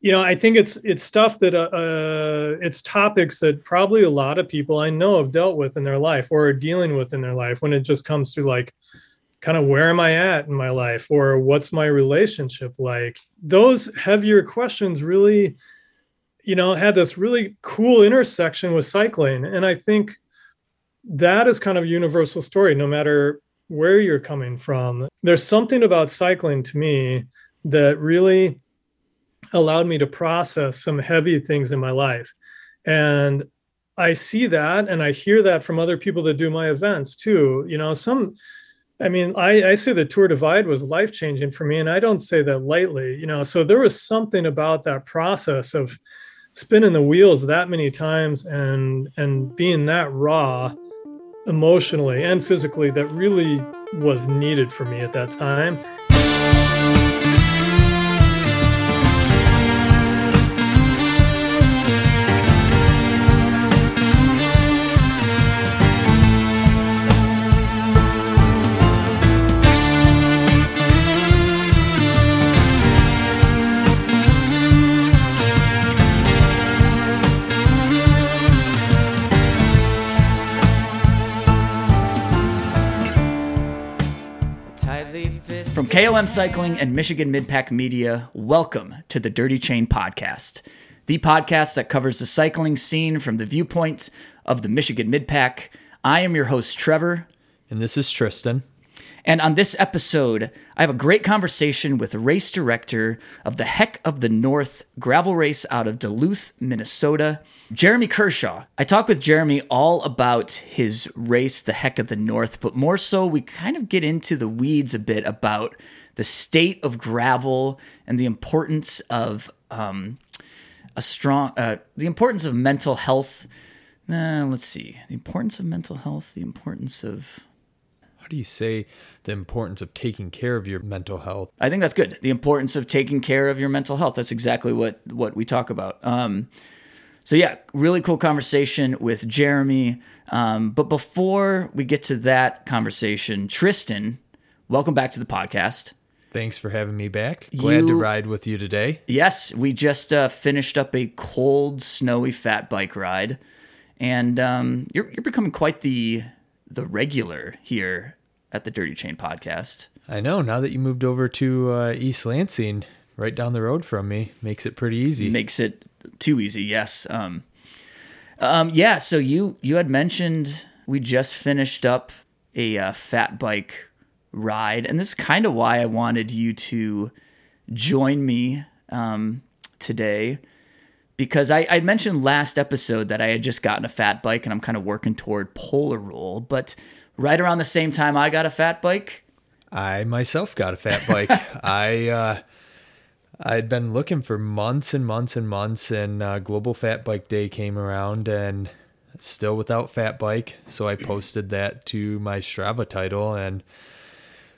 you know, I think it's it's stuff that uh, uh, it's topics that probably a lot of people I know have dealt with in their life or are dealing with in their life when it just comes to like kind of where am I at in my life or what's my relationship like. Those heavier questions really, you know, had this really cool intersection with cycling, and I think that is kind of a universal story, no matter where you're coming from. There's something about cycling to me that really allowed me to process some heavy things in my life. And I see that and I hear that from other people that do my events too. You know, some, I mean, I, I say the Tour Divide was life changing for me, and I don't say that lightly, you know. So there was something about that process of spinning the wheels that many times and and being that raw emotionally and physically that really was needed for me at that time. KOM Cycling and Michigan Midpack Media, welcome to the Dirty Chain Podcast, the podcast that covers the cycling scene from the viewpoint of the Michigan Midpack. I am your host, Trevor. And this is Tristan. And on this episode, I have a great conversation with race director of the Heck of the North gravel race out of Duluth, Minnesota, Jeremy Kershaw. I talk with Jeremy all about his race, the Heck of the North, but more so, we kind of get into the weeds a bit about the state of gravel and the importance of um, a strong, uh, the importance of mental health. Uh, let's see, the importance of mental health, the importance of How do you say the importance of taking care of your mental health? I think that's good. The importance of taking care of your mental health. That's exactly what what we talk about. Um, so yeah, really cool conversation with Jeremy. Um, but before we get to that conversation, Tristan, welcome back to the podcast. Thanks for having me back. Glad you, to ride with you today. Yes, we just uh, finished up a cold, snowy fat bike ride, and um, you're you're becoming quite the the regular here at the Dirty Chain podcast. I know. Now that you moved over to uh, East Lansing, right down the road from me, makes it pretty easy. Makes it too easy. Yes. Um, um, yeah. So you you had mentioned we just finished up a uh, fat bike ride, and this is kind of why I wanted you to join me um, today because I, I mentioned last episode that I had just gotten a fat bike and I'm kind of working toward polar roll, but right around the same time I got a fat bike. I myself got a fat bike. I uh, I'd been looking for months and months and months, and uh, Global Fat Bike Day came around, and still without fat bike. So I posted that to my Strava title and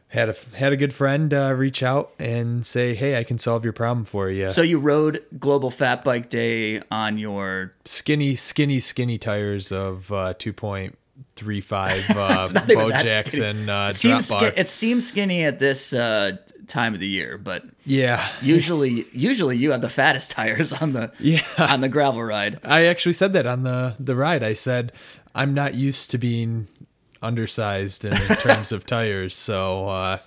had a had a good friend uh, reach out and say, "Hey, I can solve your problem for you." So you rode Global Fat Bike Day on your skinny, skinny, skinny tires of uh, two point three five uh, Beaux Jaxon uh, it seems, sk- it seems skinny at this uh, time of the year, but yeah, usually usually you have the fattest tires on the yeah on the gravel ride. I actually said that on the the ride. I said I'm not used to being undersized in terms of tires, so. Uh,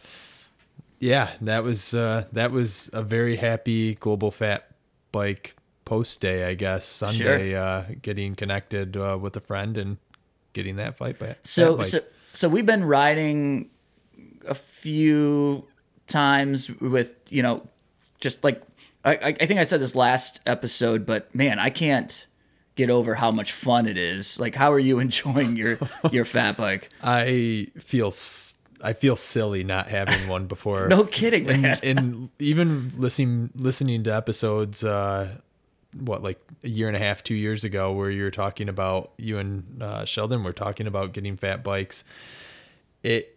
yeah, that was uh, that was a very happy global fat bike post day, I guess. Sunday, sure. uh, getting connected uh, with a friend and getting that fight back. So, so, so we've been riding a few times with you know, just like I, I think I said this last episode, but man, I can't get over how much fun it is. Like, how are you enjoying your your fat bike? I feel I feel silly not having one before. no kidding, man. And, and, even listening listening to episodes uh, what like a year and a half, two years ago, where you were talking about you and uh, Sheldon were talking about getting fat bikes. It,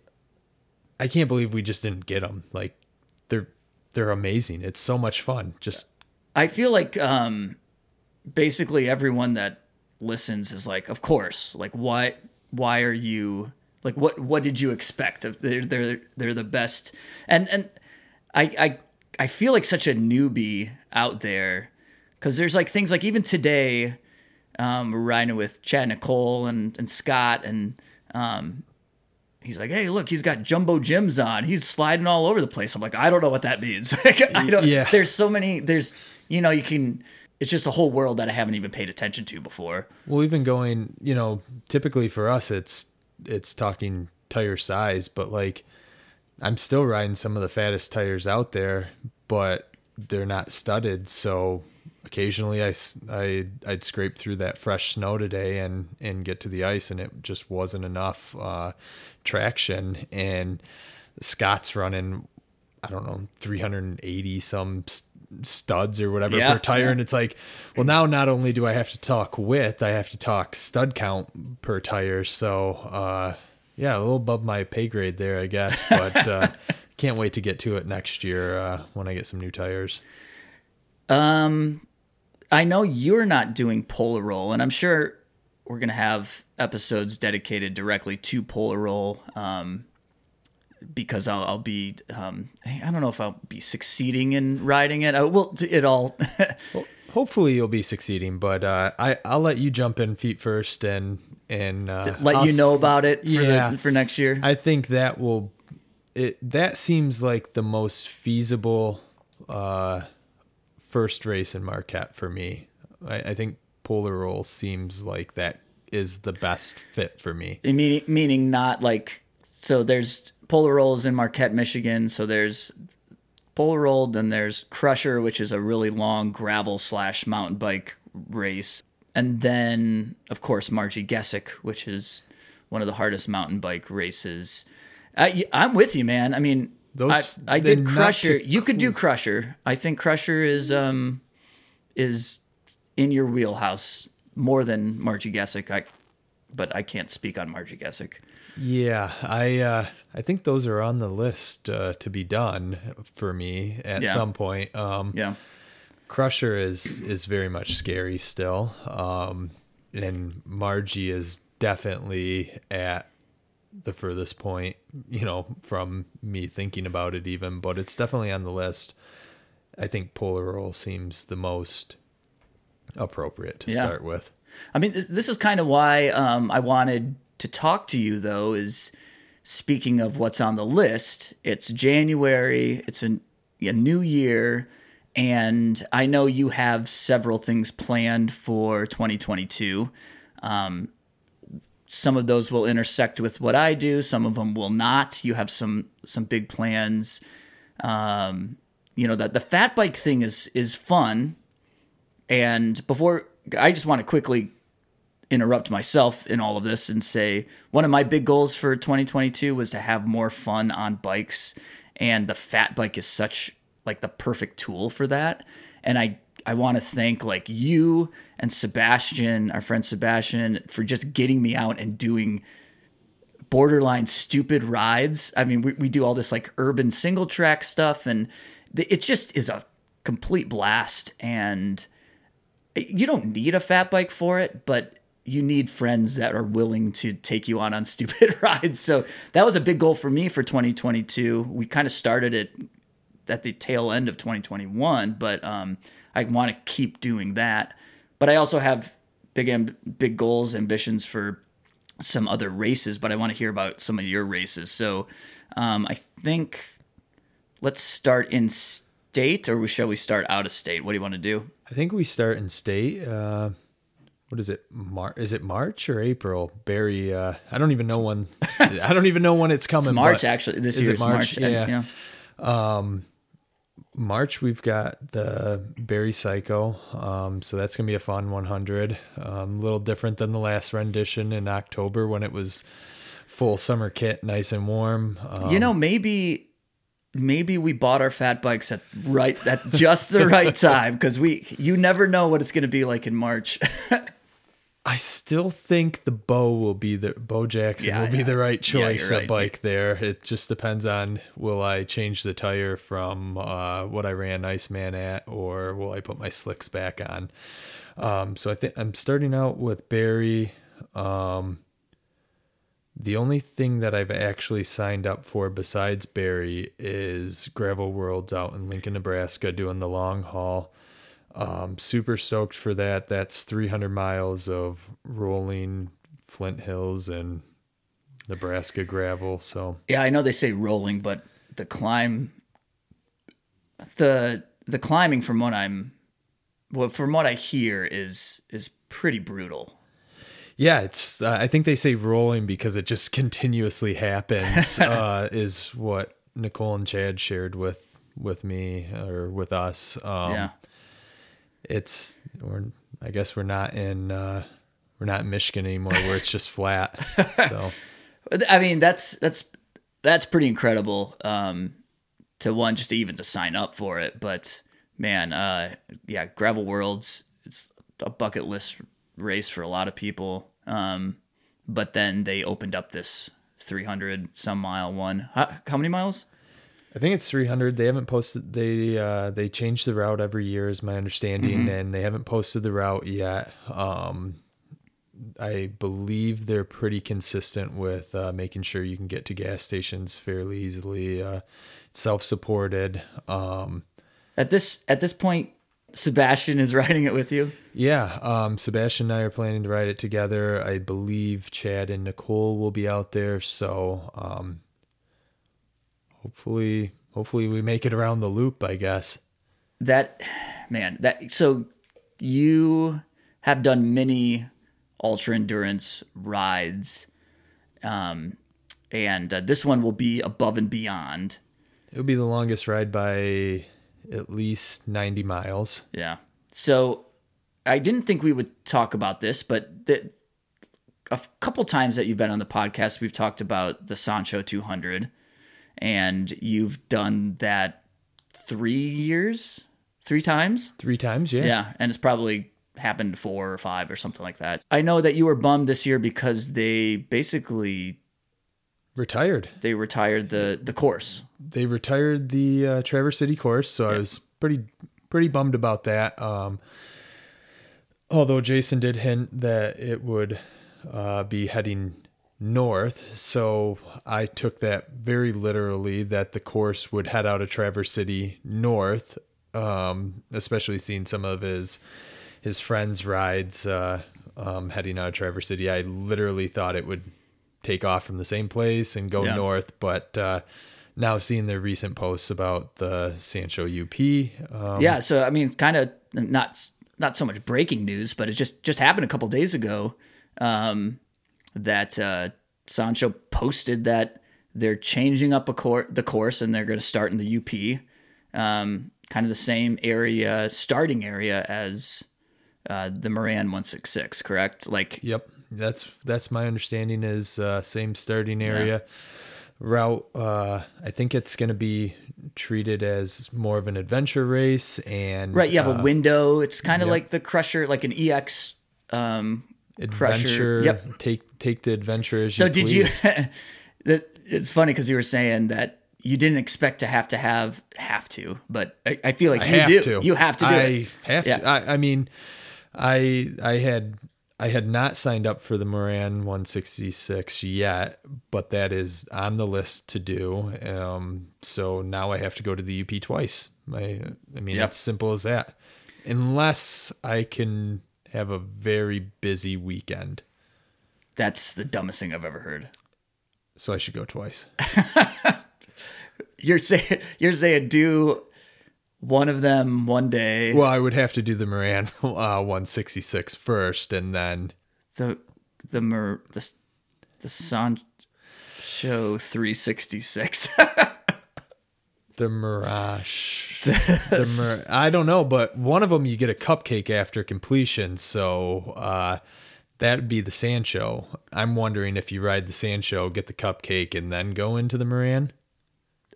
I can't believe we just didn't get them. Like they're they're amazing. It's so much fun. Just I feel like um, basically everyone that listens is like, of course, like what? Why are you like what? What did you expect? They're they're they're the best, and and I I I feel like such a newbie out there because there's like things like even today, um, we're riding with Chad Nicole and, and Scott and um, he's like, hey, look, he's got jumbo Jims on. He's sliding all over the place. I'm like, I don't know what that means. like, I don't. Yeah. There's so many. There's you know you can. It's just a whole world that I haven't even paid attention to before. Well, even going, you know, typically for us, it's it's talking tire size, but like I'm still riding some of the fattest tires out there, but they're not studded. So occasionally I, I I'd scrape through that fresh snow today and and get to the ice, and it just wasn't enough uh, traction. And Scott's running, I don't know, 380 some studs or whatever Yeah, per tire, and it's like, well, now not only do I have to talk width, I have to talk stud count per tire. So, uh, yeah, a little above my pay grade there, I guess. But uh, can't wait to get to it next year uh, when I get some new tires. Um, I know you're not doing Polar Roll, and I'm sure we're gonna have episodes dedicated directly to Polar Roll. Um, because I'll, I'll be, um, I don't know if I'll be succeeding in riding it. I will. It all. Well, hopefully you'll be succeeding, but uh, I I'll let you jump in feet first and and uh, let I'll you know about it for, Yeah. the, for next year. I think that will it that seems like the most feasible uh, first race in Marquette for me. I, I think Polar Roll seems like that is the best fit for me. meaning, meaning not like so. There's Polar Rolls in Marquette, Michigan. So there's Polar Roll, then there's Crusher, which is a really long gravel slash mountain bike race, and then of course Marji Gesick, which is one of the hardest mountain bike races. I, I'm with you, man. I mean, Those- I, I did Crusher. You could do Crusher. I think Crusher is um is in your wheelhouse more than Marji Gesick. I, but I can't speak on Marji Gesick. Yeah, I uh, I think those are on the list uh, to be done for me at Yeah. some point. Um, Yeah. Crusher is is very much scary still, um, and Margie is definitely at the furthest point, you know, from me thinking about it even, but it's definitely on the list. I think Polar Roll seems the most appropriate to Yeah. start with. I mean, this, is kind of why um, I wanted to talk to you, though. Is speaking of what's on the list, it's January, it's a, a new year, and I know you have several things planned for 2022. Um, some of those will intersect with what I do, some of them will not. You have some some big plans. Um, you know that the fat bike thing is is fun. And before I just want to quickly interrupt myself in all of this and say one of my big goals for 2022 was to have more fun on bikes and the fat bike is such like the perfect tool for that and I I want to thank like you and Sebastian our friend Sebastian for just getting me out and doing borderline stupid rides. I mean, we, we do all this like urban single track stuff, and th- it just is a complete blast. And you don't need a fat bike for it, but you need friends that are willing to take you on on stupid rides. So that was a big goal for me for 2022. We kind of started it at the tail end of 2021, but um, I want to keep doing that. But I also have big amb- big goals, ambitions for some other races. But I want to hear about some of your races. So um, I think let's start in state, or shall we start out of state? What do you want to do? I think we start in state. Uh, what is it? Mar- is it March or April? Barry, uh, I don't even know when. I don't even know when it's coming. March, actually. This is it year's March. March? Yeah. yeah. March we've got the Barry Psycho, um, so that's gonna be a fun 100. Um, a little different than the last rendition in October when it was full summer kit, nice and warm. Um, You know, maybe maybe we bought our fat bikes at right at just the right time because we you never know what it's going to be like in March. I still think the bow will be the Beaux Jaxon Yeah, will be the right Yeah, choice right. of bike there. It just depends on will I change the tire from uh, what I ran Iceman at, or will I put my slicks back on? Um, so I think I'm starting out with Barry. Um, The only thing that I've actually signed up for besides Barry is Gravel Worlds out in Lincoln, Nebraska, doing the long haul. Um, super stoked for that. That's 300 miles of rolling Flint Hills and Nebraska gravel. So Yeah, I know they say rolling, but the climb, the the climbing from what I'm, well, from what I hear is is pretty brutal. Yeah, it's. Uh, I think they say rolling because it just continuously happens. uh, is what Nicole and Chad shared with with me or with us. Um, yeah, it's we're I guess we're not in uh we're not in Michigan anymore where it's just flat. So I mean that's that's that's pretty incredible. Um, to one just to even to sign up for it, but man, uh, yeah, gravel worlds. It's a bucket list race for a lot of people. Um, but then they opened up this 300 some mile one. How, how many miles? I think it's 300. They haven't posted they uh they change the route every year is my understanding and they haven't posted the route yet. Um I believe they're pretty consistent with uh, making sure you can get to gas stations fairly easily, uh, self-supported. Um, At this at this point, Sebastian is riding it with you. Yeah, um, Sebastian and I are planning to ride it together. I believe Chad and Nicole will be out there, so um, hopefully, hopefully we make it around the loop. I guess. That man, that so you have done many ultra endurance rides, um, and uh, this one will be above and beyond. It'll be the longest ride by at least ninety miles. Yeah. So I didn't think we would talk about this, but the, a couple times that you've been on the podcast, we've talked about the Sancho 200, and you've done that three years, three times. Three times, yeah. Yeah, and it's probably happened four or five or something like that. I know that you were bummed this year because they basically Retired. they retired the the course. They retired the uh, Traverse City course, so I was pretty pretty bummed about that. Um, although Jason did hint that it would uh, be heading north, so I took that very literally that the course would head out of Traverse City north. Um, especially seeing some of his his friends' rides uh, um, heading out of Traverse City, I literally thought it would take off from the same place and go north. But uh, now seeing their recent posts about the Sancho UP, um, yeah, so I mean, it's kind of not not so much breaking news, but it just just happened a couple days ago um, that uh, Sancho posted that they're changing up a cour the course and they're going to start in the UP, um, kind of the same area, starting area as uh, the Moran 166, correct? Like, Yep, that's that's my understanding is uh, same starting area. Route, uh, I think it's going to be treated as more of an adventure race, and right, you have uh, a window. It's kind of yep. like the Crusher, like an EX um, adventure. Crusher. Yep. Take take the adventure as So you did please. you? that it's funny because you were saying that you didn't expect to have to have have to, but I, I feel like I you have do. to. You have to do I it. have Yeah. to. I, I mean, I I had I had not signed up for the Moran 166 yet, but that is on the list to do. Um, so now I have to go to the UP twice. I I mean, Yep. it's simple as that. Unless I can have a very busy weekend, That's the dumbest thing I've ever heard. so I should go twice. You're saying you're saying do one of them one day. Well, I would have to do the Moran uh, 166 first, and then the the Mer, the the Sancho 366. The Mirage. the Mir- I don't know, but one of them you get a cupcake after completion, so uh, that'd be the Sancho. I'm wondering if you ride the Sancho, get the cupcake, and then go into the Moran.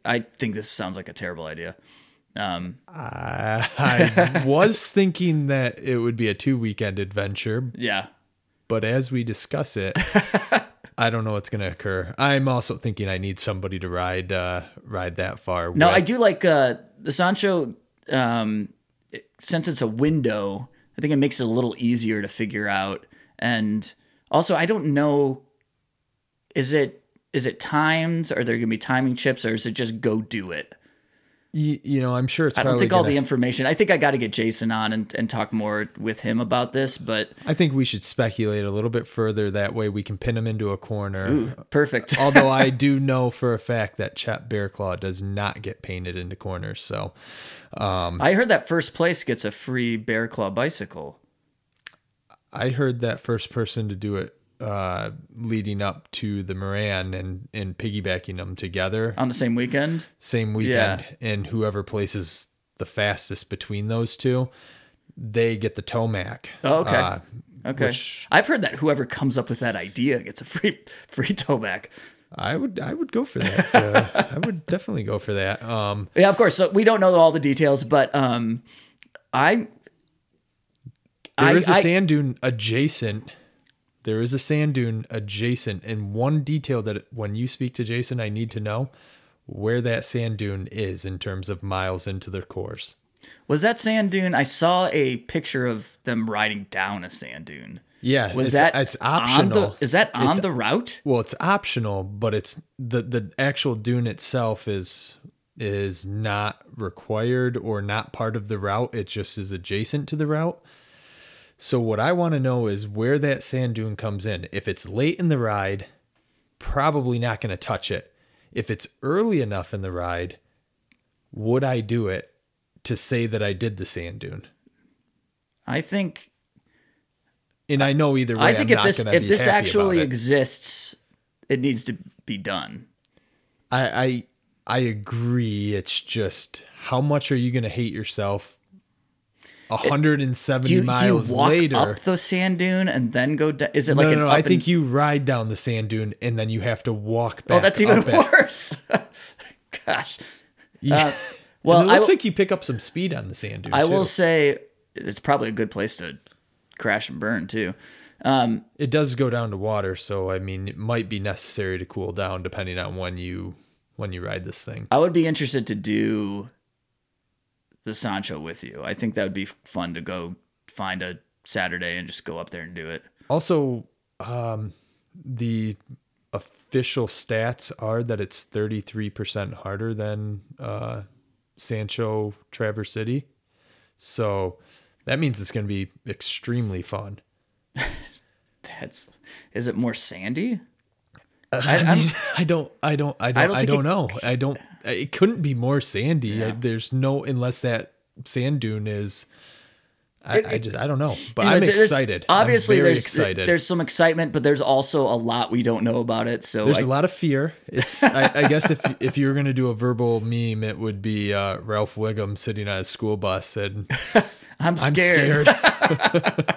I think this sounds like a terrible idea. Um, I, I was thinking that it would be a two weekend adventure, yeah, but as we discuss it, I don't know what's going to occur. I'm also thinking I need somebody to ride uh, ride that far. No, with. I do like uh, the Sancho. Um, since it's a window, I think it makes it a little easier to figure out. And also, I don't know is it is it timed? Are there gonna be timing chips, or is it just go do it? You, you know, I'm sure it's. I don't think all gonna- the information. I think I got to get Jason on and, and talk more with him about this. But I think we should speculate a little bit further. That way, we can pin him into a corner. ooh, perfect. Although I do know for a fact that Chet Bearclaw does not get painted into corners. So um, I heard that first place gets a free Bear Claw bicycle. I heard that first person to do it uh, leading up to the Moran and, and piggybacking them together on the same weekend. same weekend. And whoever places the fastest between those two, they get the Tomac. Oh, okay. Uh, Okay, which- I've heard that whoever comes up with that idea gets a free free towback. I would I would go for that. Uh, I would definitely go for that. Um, Yeah, of course. So we don't know all the details, but um, I There is a I- sand dune adjacent. There is a sand dune adjacent, and one detail that when you speak to Jason, I need to know where that sand dune is in terms of miles into the course. was that sand dune. I saw a picture of them riding down a sand dune. Yeah, Was it's, that it's On optional? the, is that on It's- the route? well, it's optional, but it's the the actual dune itself is is not required or not part of the route. It just is adjacent to the route. So what I want to know is where that sand dune comes in. If it's late in the ride, probably not going to touch it. If it's early enough in the ride, would I do it to say that I did the sand dune? I think And I know either way, I think I'm if this if this actually exists, it needs to be done. I I I agree. It's just how much are you going to hate yourself? 170 Do you, do you miles walk later. up the sand dune and then go down? Is it no, like no, an no. I and- think you ride down the sand dune and then you have to walk back. Oh, that's even worse. Gosh. Yeah. Uh, well, And it looks will- like you pick up some speed on the sand dune. I will say it's probably a good place to crash and burn too. Um, It does go down to water, so I mean, it might be necessary to cool down depending on when you when you ride this thing. I would be interested to do the Sancho with you. I think that would be fun to go find a Saturday and just go up there and do it. Also, um, the official stats are that it's 33% harder than uh, Sancho Traverse City. So that means it's going to be extremely fun. That's is it more sandy? I, mean, I don't, I don't, I don't, I don't don't, it- know. I don't. It couldn't be more sandy. I, there's no unless that sand dune is. I, I just, I don't know. But I'm excited. Obviously, I'm there's excited. there's some excitement, but there's also a lot we don't know about it. So There's I, a lot of fear. It's I, I guess if if you were gonna do a verbal meme, it would be uh, Ralph Wiggum sitting on a school bus and I'm I'm scared. scared.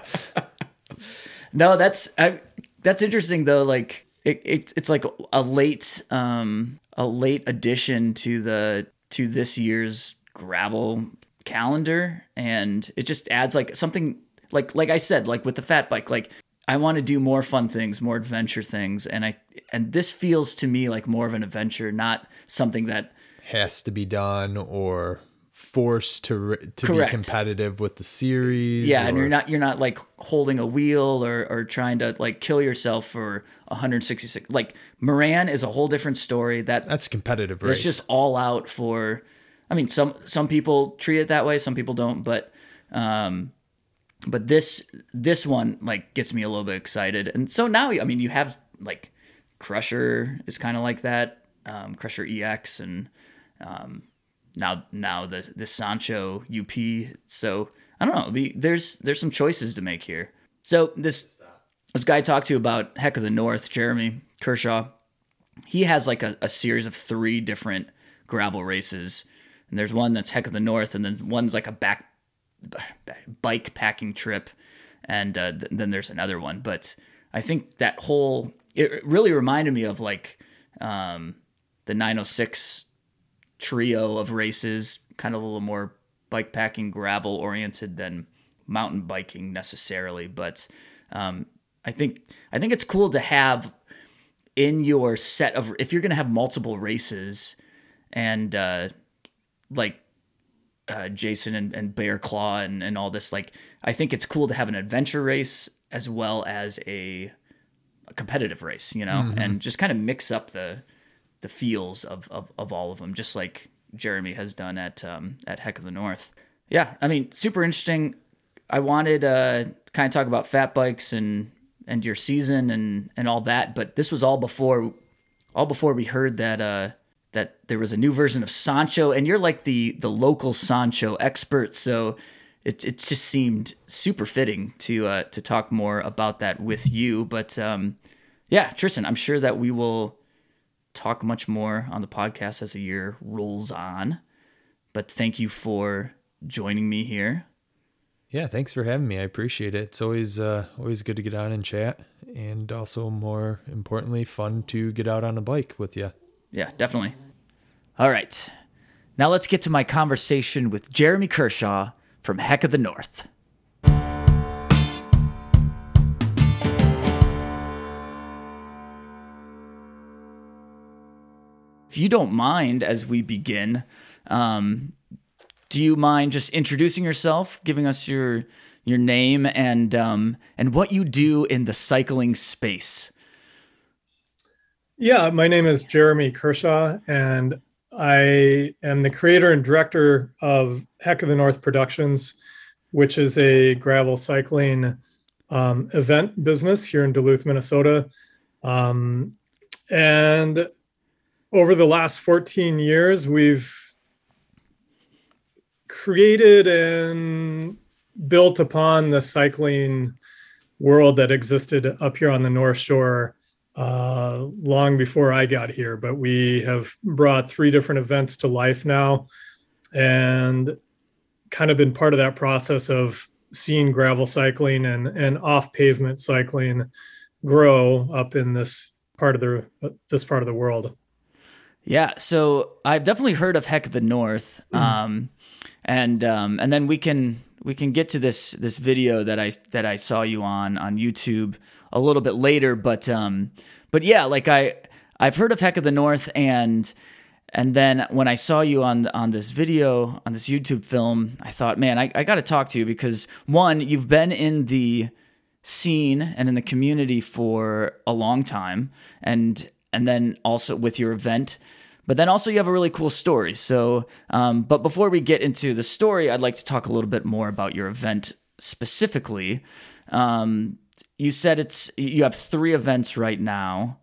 No, that's I, that's interesting though. Like it, it, it's like a late um a late addition to the to this year's gravel calendar, and it just adds like something like like I said like with the fat bike like. I want to do more fun things, more adventure things, and I and this feels to me like more of an adventure, not something that Has to be done or forced to to Correct. be competitive with the series. yeah and you're not you're not like holding a wheel or or trying to like kill yourself for 166 like moran is a whole different story that That's competitive race. it's just all out for i mean some some people treat it that way some people don't but um but this this one like gets me a little bit excited and so now i mean you have like crusher is kind of like that um crusher ex and um now now the the sancho up so i don't know the- there's there's some choices to make here. So this this guy I talked to about heck of the north jeremy kershaw he has like a, a series of three different gravel races. And there's one that's heck of the north and then one's like a back bike packing trip and uh, th- then there's another one. But i think that whole it really reminded me of like um, the 906 trio of races kind of a little more bike packing gravel oriented than mountain biking necessarily but um, i think i think it's cool to have in your set of if you're going to have multiple races and uh like uh Jason and, and Bear Claw and, and all this like I think it's cool to have an adventure race as well as a a competitive race, you know, mm-hmm. and just kind of mix up the the feels of, of of all of them, just like Jeremy has done at um, at Heck of the North. Yeah, I mean, super interesting. I wanted uh, kind of talk about fat bikes and and your season and and all that, but this was all before all before we heard that uh, that there was a new version of Sancho, and you're like the the local Sancho expert, so it it just seemed super fitting to uh, to talk more about that with you. But um, yeah, Tristan, I'm sure that we will talk much more on the podcast as the year rolls on. But thank you for joining me here. Yeah, thanks for having me. I appreciate it. It's always uh, always good to get on and chat, and also more importantly, fun to get out on a bike with you. Yeah, definitely. All right, now let's get to my conversation with Jeremy Kershaw from Heck of the North. If you don't mind, as we begin, um, do you mind just introducing yourself, giving us your your name and um, and what you do in the cycling space? Yeah, my name is Jeremy Kershaw, and I am the creator and director of Heck of the North Productions, which is a gravel cycling um, event business here in Duluth, Minnesota. Um, and over the last 14 years, we've created and built upon the cycling world that existed up here on the North Shore uh, long before I got here. But we have brought three different events to life now and kind of been part of that process of seeing gravel cycling and, and off pavement cycling grow up in this part of the this part of the world. Yeah, so I've definitely heard of Heck of the North, mm. um, and um, and then we can we can get to this this video that I that I saw you on on YouTube a little bit later, but um, but yeah, like I I've heard of Heck of the North, and and then when I saw you on on this video on this YouTube film, I thought, man, I, I got to talk to you because one, you've been in the scene and in the community for a long time, and and then also with your event. But then also you have a really cool story. So, um, but before we get into the story, I'd like to talk a little bit more about your event specifically. Um, you said it's you have three events right now,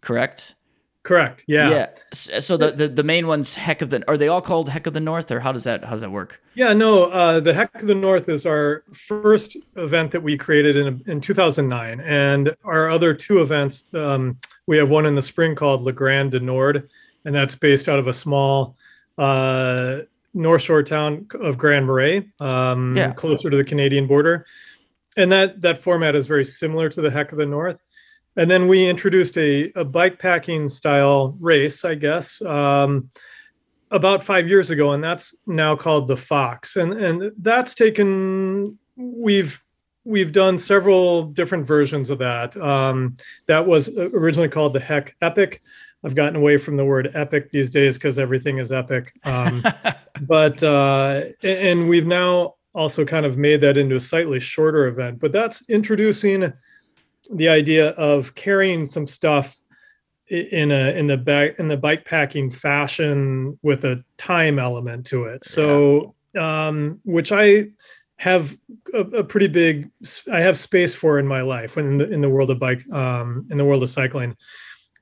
correct? Correct. Yeah. Yeah. So the, the, the main ones, Heck of the, are they all called Heck of the North, or how does that how does that work? Yeah. No. Uh, the Heck of the North is our first event that we created in in 2009, and our other two events, um, we have one in the spring called Le Grand du Nord, and that's based out of a small uh, North Shore town of Grand Marais, um, yeah. closer to the Canadian border and that that format is very similar to the Heck of the North. And then we introduced a, a bike packing style race, I guess, um, about five years ago, and that's now called the Fox. And and that's taken we've we've done several different versions of that. Um, that was originally called the Heck Epic. I've gotten away from the word epic these days because everything is epic. Um, but uh, and we've now also kind of made that into a slightly shorter event. But that's introducing the idea of carrying some stuff in a in the back in the bike packing fashion with a time element to it. So um, which I have a, a, pretty big I have space for in my life in the in the world of bike um, in the world of cycling.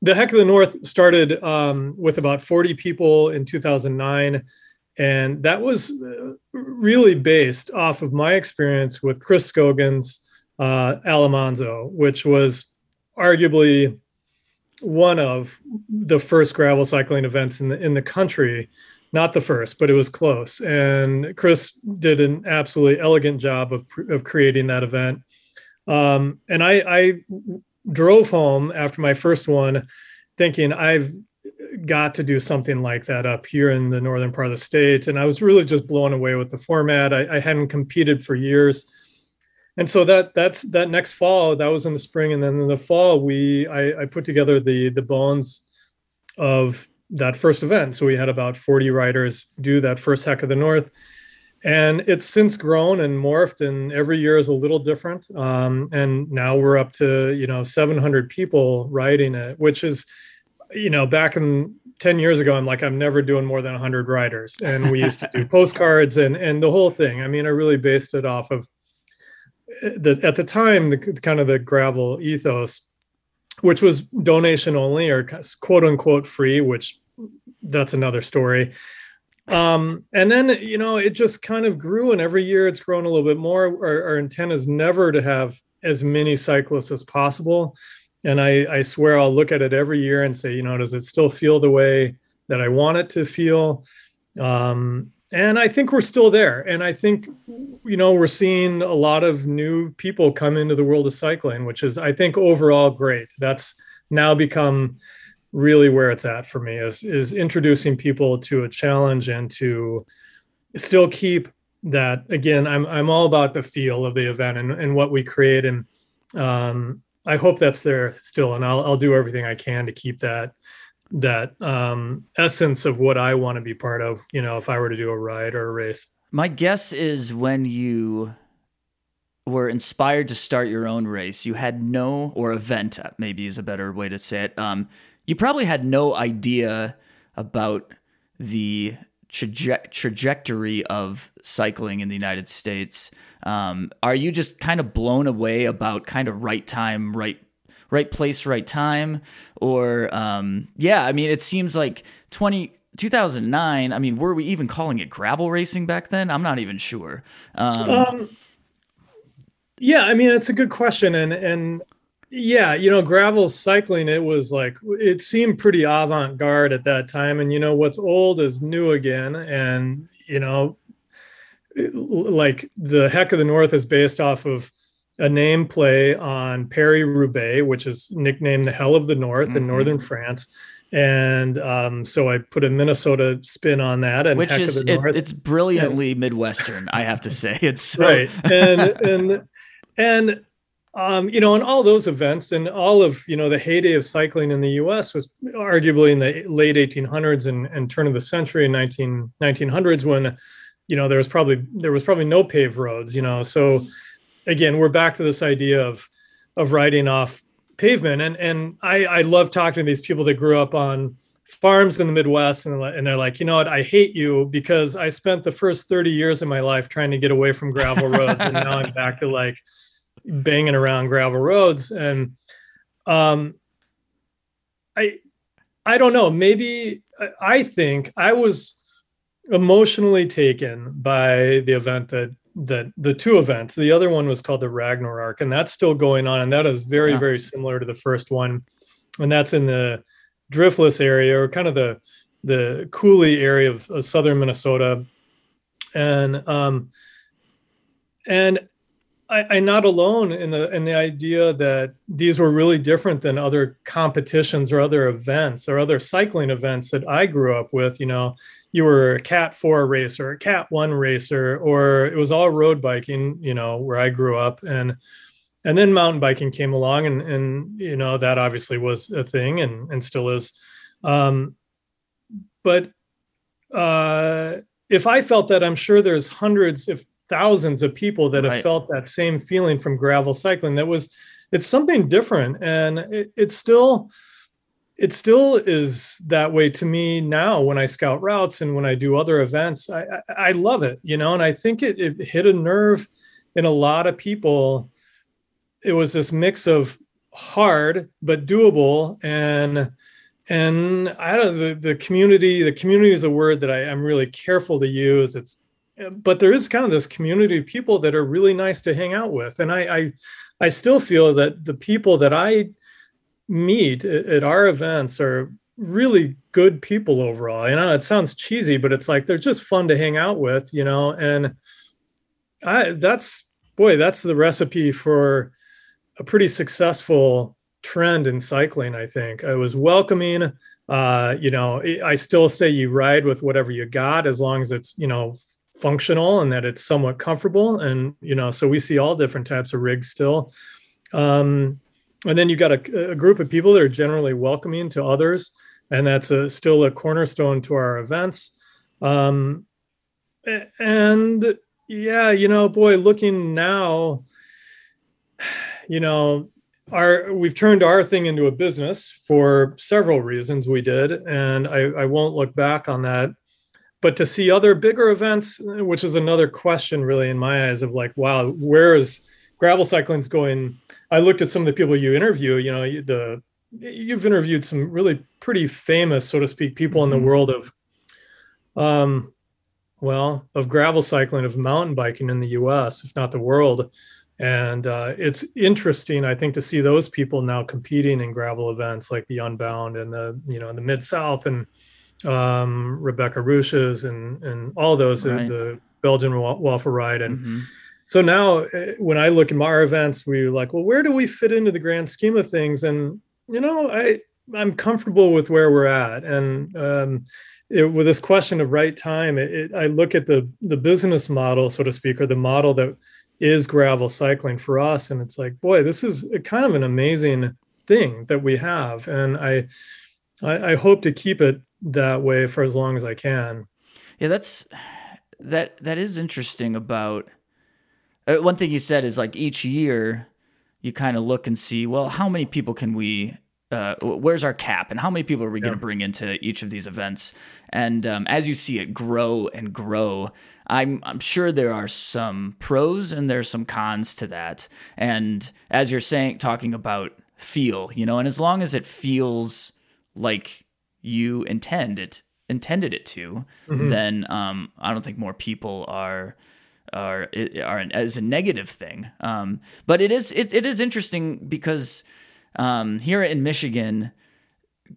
The Heck of the North started um, with about 40 people in 2009 and that was uh, really based off of my experience with Chris Skogen's uh, Almanzo, which was arguably one of the first gravel cycling events in the in the country. Not the first, but it was close. And Chris did an absolutely elegant job of of creating that event. Um, and I, I drove home after my first one, thinking I've got to do something like that up here in the northern part of the state. And I was really just blown away with the format. I, I hadn't competed for years. And so that that's that next fall, that was in the spring. And then in the fall, we I, I put together the the bones of that first event. So we had about 40 riders do that first heck of the north. and it's since grown and morphed and every year is a little different um, and now we're up to you know 700 people riding it which is you know back in 10 years ago i'm like i'm never doing more than 100 riders and we used to do postcards and and the whole thing i mean i really based it off of the at the time the kind of the gravel ethos which was donation only or quote unquote free which that's another story. Um, and then you know it just kind of grew and every year it's grown a little bit more. Our, our intent is never to have as many cyclists as possible. And I, I swear i'll look at it every year and say you know does it still feel the way that i want it to feel? Um, and i think we're still there. And i think you know we're seeing a lot of new people come into the world of cycling which is i think overall great. That's now become really where it's at for me is is introducing people to a challenge and to still keep that. Again i'm i'm all about the feel of the event and, and what we create. And um, i hope that's there still and I'll, I'll do everything i can to keep that that um, essence of what i want to be part of you know if i were to do a ride or a race. My guess is when you were inspired to start your own race you had no or event maybe is a better way to say it um, you probably had no idea about the traje- trajectory of cycling in the United States. Um, are you just kind of blown away about kind of right time, right right place, right time, or um, yeah? I mean, it seems like 20, 2009. I mean, were we even calling it gravel racing back then? I'm not even sure. Um, um, yeah, I mean, it's a good question, and and yeah you know gravel cycling it was like it seemed pretty avant-garde at that time and you know what's old is new again and you know like the heck of the north is based off of a name play on Paris-Roubaix which is nicknamed the hell of the north mm-hmm. in northern france and um, so I put a Minnesota spin on that, and which is it, it's brilliantly and, Midwestern, I have to say. It's so... right, and and and um, you know, and all those events and all of, you know, the heyday of cycling in the US was arguably in the late 1800s and, and turn of the century in 19, 1900s when, you know, there was probably, there was probably no paved roads, you know, so again, we're back to this idea of, of riding off pavement. And, and I, I love talking to these people that grew up on farms in the Midwest and they're like, you know what, I hate you because I spent the first 30 years of my life trying to get away from gravel roads. and now I'm back to like, banging around gravel roads. And um i i don't know. Maybe i think i was emotionally taken by the event that that the two events. The other one was called the ragnarok and that's still going on and that is very yeah. very similar to the first one. And that's in the driftless area or kind of the the coulee area of, of southern minnesota. And um and I, am not alone in the in the idea that these were really different than other competitions or other events or other cycling events that I grew up with. You know, you were a Cat Four racer, a Cat One racer, or it was all road biking. You know, where I grew up, and and then mountain biking came along, and and you know that obviously was a thing, and and still is. Um, but uh, if I felt that, I'm sure there's hundreds, if thousands of people that right. have felt that same feeling from gravel cycling that was it's something different and it, it still it still is that way to me now when I scout routes and when I do other events. I, I, I love it, you know, and I think it, it hit a nerve in a lot of people. It was this mix of hard but doable and and I don't the, the community, the community is a word that I, I'm really careful to use. It's but there is kind of this community of people that are really nice to hang out with. And i i, I still feel that the people that i meet at our events are really good people overall. You know it sounds cheesy but it's like they're just fun to hang out with you know and i that's boy that's the recipe for a pretty successful trend in cycling i think. It was welcoming uh, you know i still say you ride with whatever you got as long as it's you know functional and that it's somewhat comfortable. And, you know, so we see all different types of rigs still. Um, and then you've got a, a, group of people that are generally welcoming to others. And that's a, still a cornerstone to our events. Um, and yeah, you know, boy, looking now, you know, our we've turned our thing into a business for several reasons we did, and I, I won't look back on that. But to see other bigger events, which is another question really in my eyes of like, wow, where is gravel cycling's going? I looked at some of the people you interview, you know, the you've interviewed some really pretty famous, so to speak, people in the mm-hmm. world of um well, of gravel cycling, of mountain biking in the US, if not the world. And uh, it's interesting, I think, to see those people now competing in gravel events like the Unbound and the, you know, the Mid South and um, Rebecca Rusch's and and all those, right. the, Belgian waffle ride. And mm-hmm. so now eh, when I look at our events, we're like, well, where do we fit into the grand scheme of things? And, you know, I, I'm comfortable with where we're at. And um, it, with this question of right time, it, it, I look at the the business model, so to speak, or the model that is gravel cycling for us, and it's like, boy, this is kind of an amazing thing that we have, and I, I, I hope to keep it that way for as long as I can. Yeah, that's that that is interesting about uh, one thing you said is like each year you kind of look and see well how many people can we uh, where's our cap and how many people are we yeah. going to bring into each of these events and um, as you see it grow and grow I'm, I'm sure there are some pros and there's some cons to that and as you're saying talking about feel you know and as long as it feels like you intend it intended it to mm-hmm. then um, i don't think more people are are are as a negative thing um, but it is it, it is interesting because um, here in Michigan,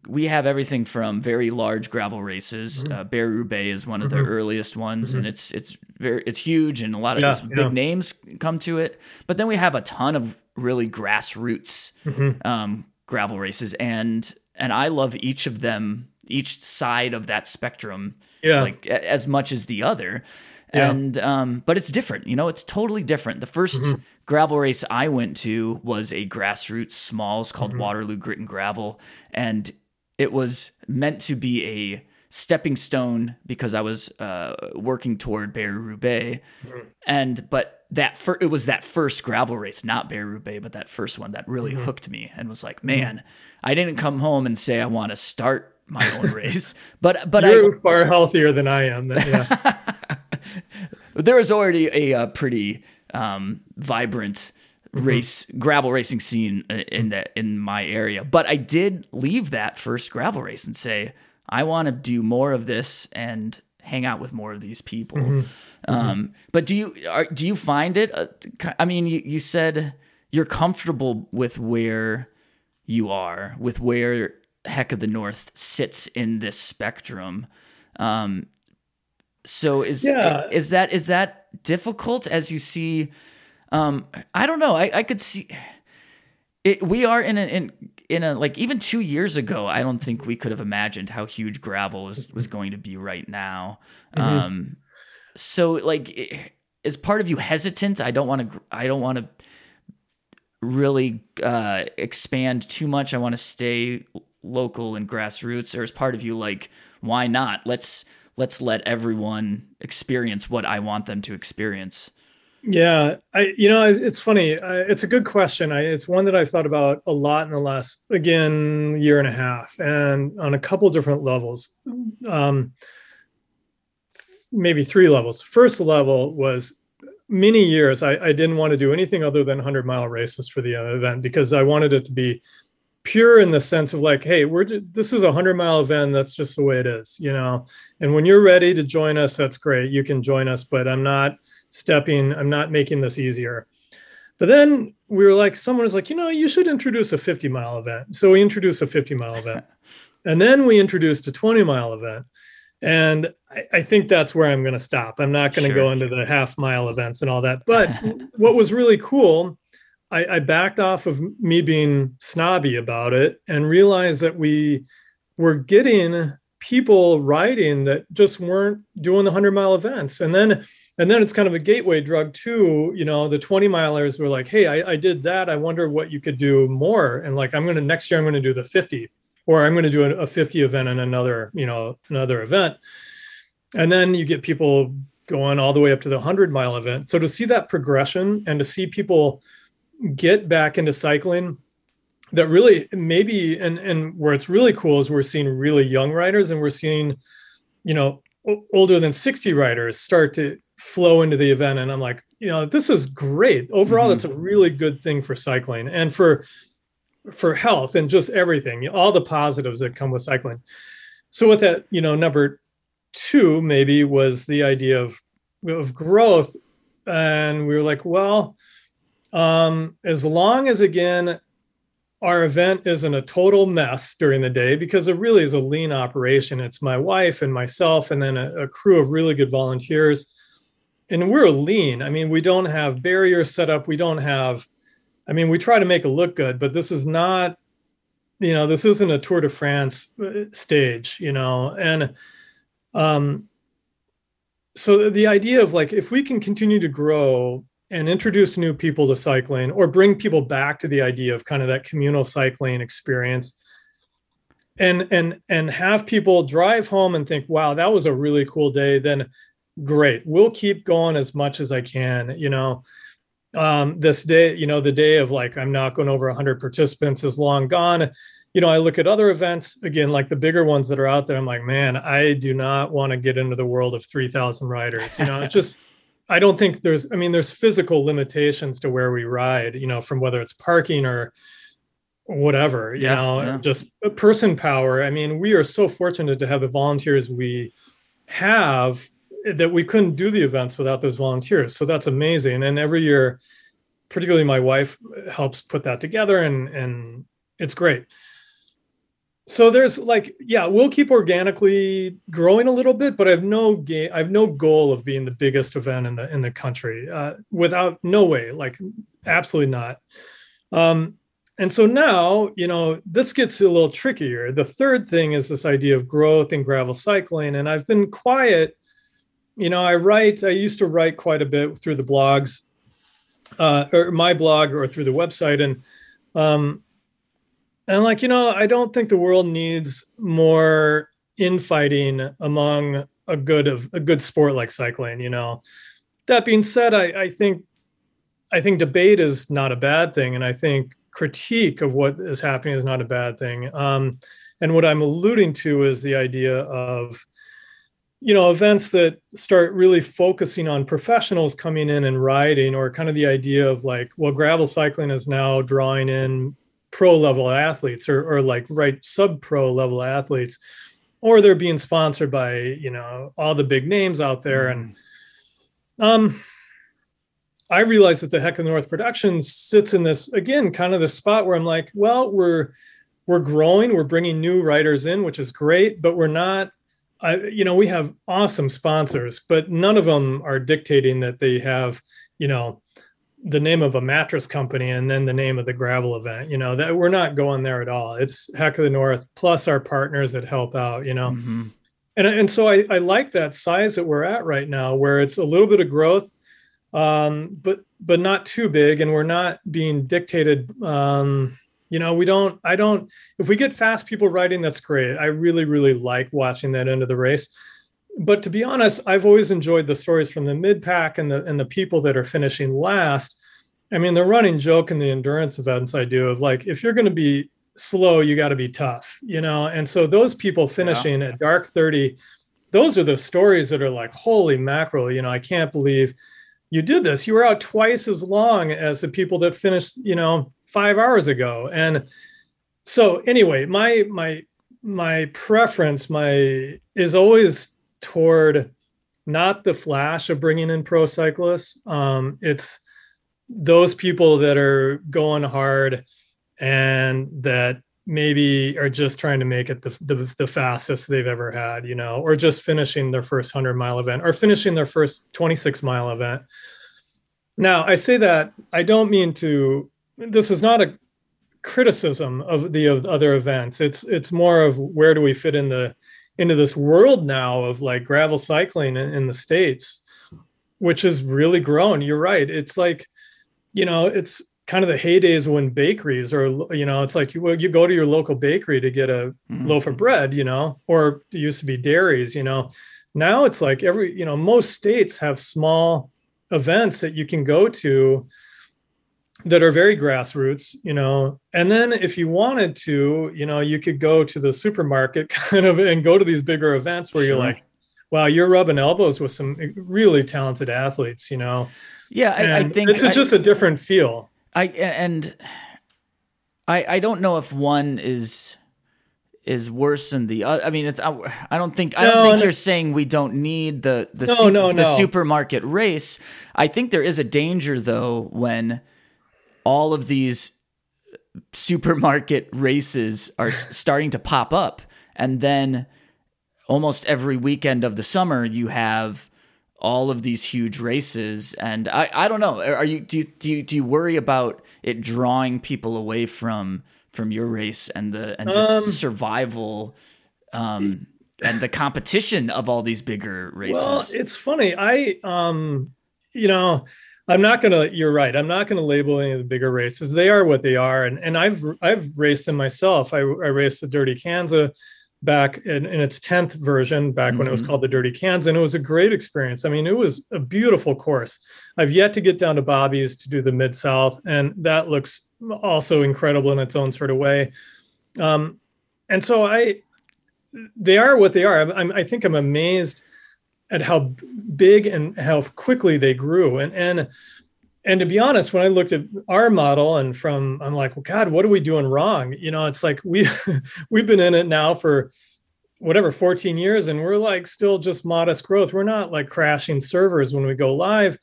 we have everything from very large gravel races. Mm-hmm. Uh, Roubaix is one of mm-hmm. the earliest ones, mm-hmm. and it's it's very it's huge, and a lot of yeah, big yeah. names come to it. But then we have a ton of really grassroots mm-hmm. um, gravel races, and and I love each of them, each side of that spectrum, yeah. like as much as the other. Yeah. And um, but it's different, you know, it's totally different. The 1st mm-hmm. gravel race I went to was a grassroots smalls called mm-hmm. Waterloo Grit and Gravel, and it was meant to be a stepping stone because I was uh, working toward Barry-Roubaix, mm-hmm. and but that fir- it was that first gravel race, not Barry-Roubaix, but that first one that really mm-hmm. hooked me and was like, mm-hmm. man, I didn't come home and say I want to start my own race, but but you're I, far healthier than I am. Then, yeah. there was already a, a pretty um, vibrant mm-hmm. race gravel racing scene uh, in that in my area. But I did leave that first gravel race and say I want to do more of this and hang out with more of these people. Mm-hmm. Um, mm-hmm. But do you are, do you find it? Uh, I mean, you, you said you're comfortable with where you are, with where Heck of the North sits in this spectrum. Um, so is yeah. is that is that difficult as you see? Um, I don't know. I, I could see it. We are in a in in a like even two years ago. I don't think we could have imagined how huge gravel is, was going to be right now. Mm-hmm. Um, so like, is part of you hesitant? I don't want to. I don't want to really uh, expand too much. I want to stay local and grassroots. Or is part of you like, why not? Let's let's let everyone experience what I want them to experience? Yeah, I you know it's funny. I, it's a good question. I, it's one that I've thought about a lot in the last again year and a half, and on a couple different levels. Um, maybe three levels. First level was many years I, I didn't want to do anything other than 100 mile races for the uh, event because I wanted it to be pure in the sense of like hey we're this is a 100 mile event. That's just the way it is you know? And when you're ready to join us that's great. You can join us but i'm not stepping i'm not making this easier. But then we were like someone was like you know you should introduce a 50 mile event. So we introduced a 50 mile event. And then we introduced a 20 mile event. And I, I think that's where i'm going to stop. I'm not going to sure. go into the half mile events and all that but what was really cool I, I backed off of me being snobby about it and realized that we were getting people riding that just weren't doing the 100 mile events. And then and then it's kind of a gateway drug too you know the 20 milers were like hey I, I did that. I wonder what you could do more. And like i'm going to next year i'm going to do the 50 or i'm going to do a, a 50 event and another you know another event and then you get people going all the way up to the 100 mile event. So to see that progression and to see people get back into cycling that really maybe and and where it's really cool is we're seeing really young riders and we're seeing you know older than 60 riders start to flow into the event and i'm like you know this is great overall mm-hmm. it's a really good thing for cycling and for for health and just everything all the positives that come with cycling so with that you know number two maybe was the idea of of growth. And we were like well um as long as again our event isn't a total mess during the day because it really is a lean operation. It's my wife and myself and then a, a crew of really good volunteers. And we're lean. I mean we don't have barriers set up. We don't have i mean we try to make it look good but this is not you know this isn't a tour de france uh, stage you know? And um so the idea of like if we can continue to grow and introduce new people to cycling or bring people back to the idea of kind of that communal cycling experience and and and have people drive home and think wow that was a really cool day then great. We'll keep going as much as i can you know? Um, this day you know the day of like i'm not going over 100 participants is long gone you know i look at other events again like the bigger ones that are out there i'm like man i do not want to get into the world of 3000 riders you know it just i don't think there's i mean there's physical limitations to where we ride you know from whether it's parking or whatever you yeah, know yeah. just person power i mean we are so fortunate to have the volunteers we have that we couldn't do the events without those volunteers. So that's amazing. And every year, particularly my wife helps put that together and and it's great. So there's like, yeah, we'll keep organically growing a little bit, but I have no game, I have no goal of being the biggest event in the in the country. Uh, without no way, like absolutely not. Um, and so now, you know, this gets a little trickier. The third thing is this idea of growth and gravel cycling. And I've been quiet you know, I write, I used to write quite a bit through the blogs, uh, or my blog or through the website. And, um, and like, you know, I don't think the world needs more infighting among a good of a good sport like cycling, you know. That being said, I, I think I think debate is not a bad thing. And I think critique of what is happening is not a bad thing. Um, and what I'm alluding to is the idea of you know events that start really focusing on professionals coming in and riding or kind of the idea of like well gravel cycling is now drawing in pro level athletes or, or like right sub pro level athletes or they're being sponsored by you know all the big names out there and mm-hmm. um i realize that the heck of the north productions sits in this again kind of the spot where i'm like well we're we're growing we're bringing new writers in which is great but we're not I, you know, we have awesome sponsors, but none of them are dictating that they have, you know, the name of a mattress company and then the name of the gravel event. You know, that we're not going there at all. It's Heck of the North plus our partners that help out. You know, mm-hmm. and and so I, I like that size that we're at right now, where it's a little bit of growth, um, but but not too big, and we're not being dictated. Um, you know we don't i don't if we get fast people riding that's great i really really like watching that end of the race but to be honest i've always enjoyed the stories from the mid pack and the and the people that are finishing last i mean the running joke in the endurance events i do of like if you're going to be slow you got to be tough you know and so those people finishing yeah. at dark 30 those are the stories that are like holy mackerel you know i can't believe you did this you were out twice as long as the people that finished you know five hours ago. And so anyway, my my my preference my is always toward not the flash of bringing in pro cyclists. Um, it's those people that are going hard and that maybe are just trying to make it the, the, the, fastest they've ever had, you know, or just finishing their first 100 mile event or finishing their first 26 mile event. Now, I say that I don't mean to this is not a criticism of the of other events. It's it's more of where do we fit in the into this world now of like gravel cycling in, in the states, which has really grown. You're right. It's like, you know, it's kind of the heydays when bakeries or you know it's like you, you go to your local bakery to get a mm. loaf of bread you know or it used to be dairies you know now it's like every you know most states have small events that you can go to that are very grassroots you know and then if you wanted to you know you could go to the supermarket kind of and go to these bigger events where sure. you're like wow you're rubbing elbows with some really talented athletes you know yeah i, I think it's I, just a different feel i and i i don't know if one is is worse than the other. I mean, it's I, I don't think I don't think no. you're saying we don't need the the no, no, the supermarket race. I think there is a danger though when all of these supermarket races are starting to pop up and then almost every weekend of the summer you have all of these huge races and I, I don't know are you do you, do you do you worry about it drawing people away from from your race and the and just um, survival um and the competition of all these bigger races. Well, it's funny. I um you know, I'm not gonna. You're right. I'm not gonna label any of the bigger races. They are what they are, and and I've I've raced them myself. I, I raced the Dirty Kanza back in, in its tenth version, back mm-hmm. when it was mm-hmm. called the Dirty Kanza, and it was a great experience. I mean, it was a beautiful course. I've yet to get down to Bobby's to do the Mid South, and that looks also incredible in its own sort of way. Um, and so I, they are what they are. I'm, I think I'm amazed at how big and how quickly they grew. And and and to be honest, when I looked at our model and from, I'm like, well, God, what are we doing wrong? You know, it's like we we've been in it now for whatever 14 years, and we're like still just modest growth. We're not like crashing servers when we go live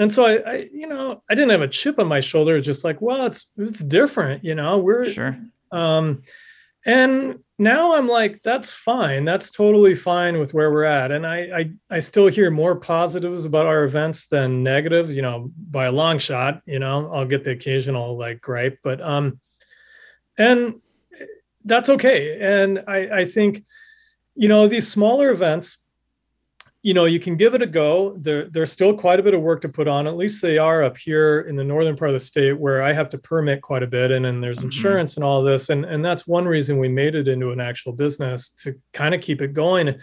and so I, I, you know i didn't have a chip on my shoulder just like well it's it's different you know we're sure um and now i'm like that's fine. That's totally fine with where we're at. And I, I i still hear more positives about our events than negatives you know by a long shot you know i'll get the occasional like gripe but um and that's okay. And i i think you know these smaller events you know, you can give it a go. There, there's still quite a bit of work to put on. At least they are up here in the northern part of the state where I have to permit quite a bit, and then there's mm-hmm. insurance and all this. And and that's one reason we made it into an actual business to kind of keep it going.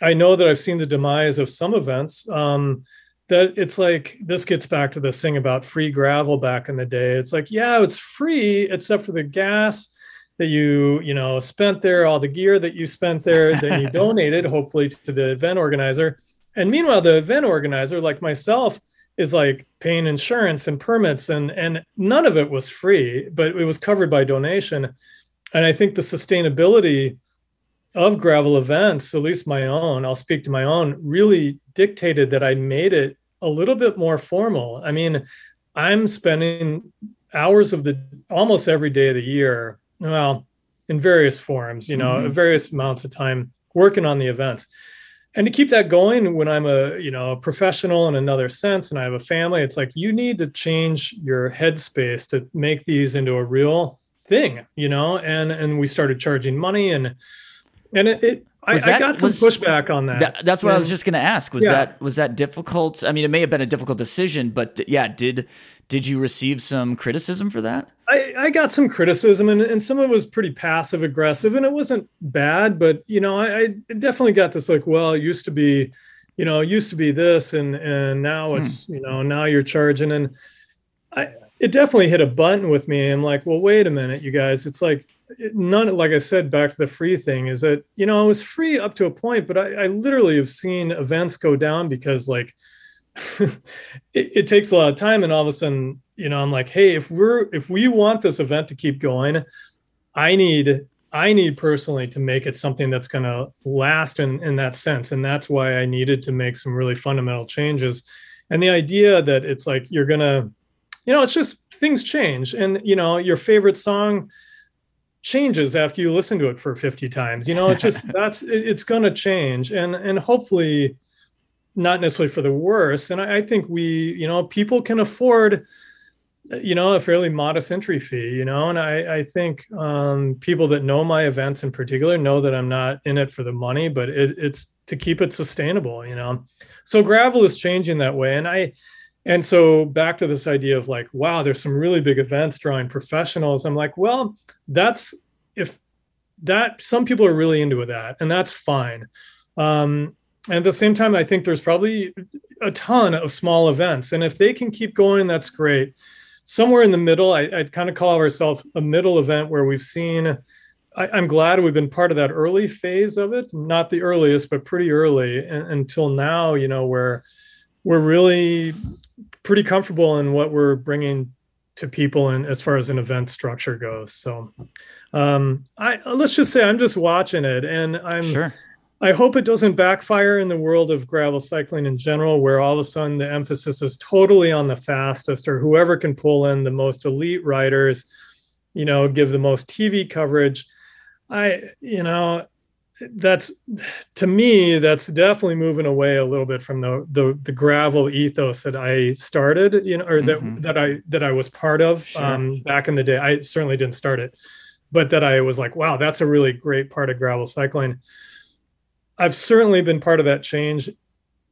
I know that I've seen the demise of some events. Um, that it's like this gets back to this thing about free gravel back in the day. It's like, yeah, it's free except for the gas that you you know spent there all the gear that you spent there that you donated hopefully to the event organizer. And meanwhile the event organizer like myself is like paying insurance and permits and and none of it was free but it was covered by donation. And i think the sustainability of gravel events at least my own i'll speak to my own really dictated that i made it a little bit more formal. I mean i'm spending hours of the almost every day of the year well, in various forms, you know, mm-hmm. various amounts of time working on the events. And to keep that going when I'm a, you know, a professional in another sense and I have a family, it's like you need to change your headspace to make these into a real thing, you know, and and we started charging money and and it, it I, that, I, got was, pushback on that. that that's what I was just going to ask. Was yeah. that was that difficult? I mean, it may have been a difficult decision, but yeah, did did you receive some criticism for that? I, I got some criticism, and, and some of it was pretty passive aggressive, and it wasn't bad, but you know, I, I definitely got this like, well, it used to be, you know, it used to be this, and and now hmm. it's, hmm. you know, now you're charging, and I it definitely hit a button with me. I'm like, well, wait a minute, you guys, it's like none like i said back to the free thing is that you know it was free up to a point but i, I literally have seen events go down because like it, it, takes a lot of time and all of a sudden you know i'm like hey if we're if we want this event to keep going i need i need personally to make it something that's going to last in in that sense. And that's why i needed to make some really fundamental changes. And the idea that it's like you're going to you know it's just things change. And you know your favorite song changes after you listen to it for 50 times. You know it just that's it, it's going to change. And and hopefully not necessarily for the worse and I, I, think we you know people can afford you know a fairly modest entry fee you know and i i think um, people that know my events in particular know that i'm not in it for the money but it, it's to keep it sustainable you know so gravel is changing that way and i and so back to this idea of like, wow, there's some really big events drawing professionals. I'm like, well, that's if that some people are really into that, and that's fine. Um, at the same time, I think there's probably a ton of small events, and if they can keep going, that's great. Somewhere in the middle, I, I kind of call ourselves a middle event where we've seen. I, am glad we've been part of that early phase of it, not the earliest, but pretty early and, until now. You know where we're really pretty comfortable in what we're bringing to people and as far as an event structure goes. So um I let's just say I'm just watching it and I'm sure. I hope it doesn't backfire in the world of gravel cycling in general, where all of a sudden the emphasis is totally on the fastest or whoever can pull in the most elite riders, you know, give the most TV coverage. I, you know, that's to me that's definitely moving away a little bit from the the, the gravel ethos that I started, you know, or that mm-hmm. that I that I was part of sure. um, back in the day. I certainly didn't start it, but that I was like, wow, that's a really great part of gravel cycling. I've certainly been part of that change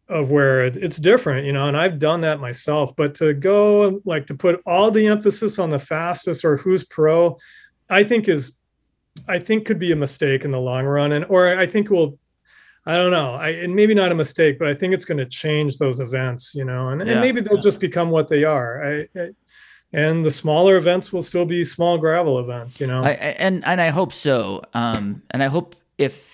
of where it's different, you know, and I've done that myself. But to go like to put all the emphasis on the fastest or who's pro, I think is I think could be a mistake in the long run, and or I think will. I don't know. I and maybe not a mistake, but I think it's going to change those events, you know, and, yeah. and maybe they'll just become what they are. I, I, and the smaller events will still be small gravel events, you know. I, and and I hope so. Um, and I hope if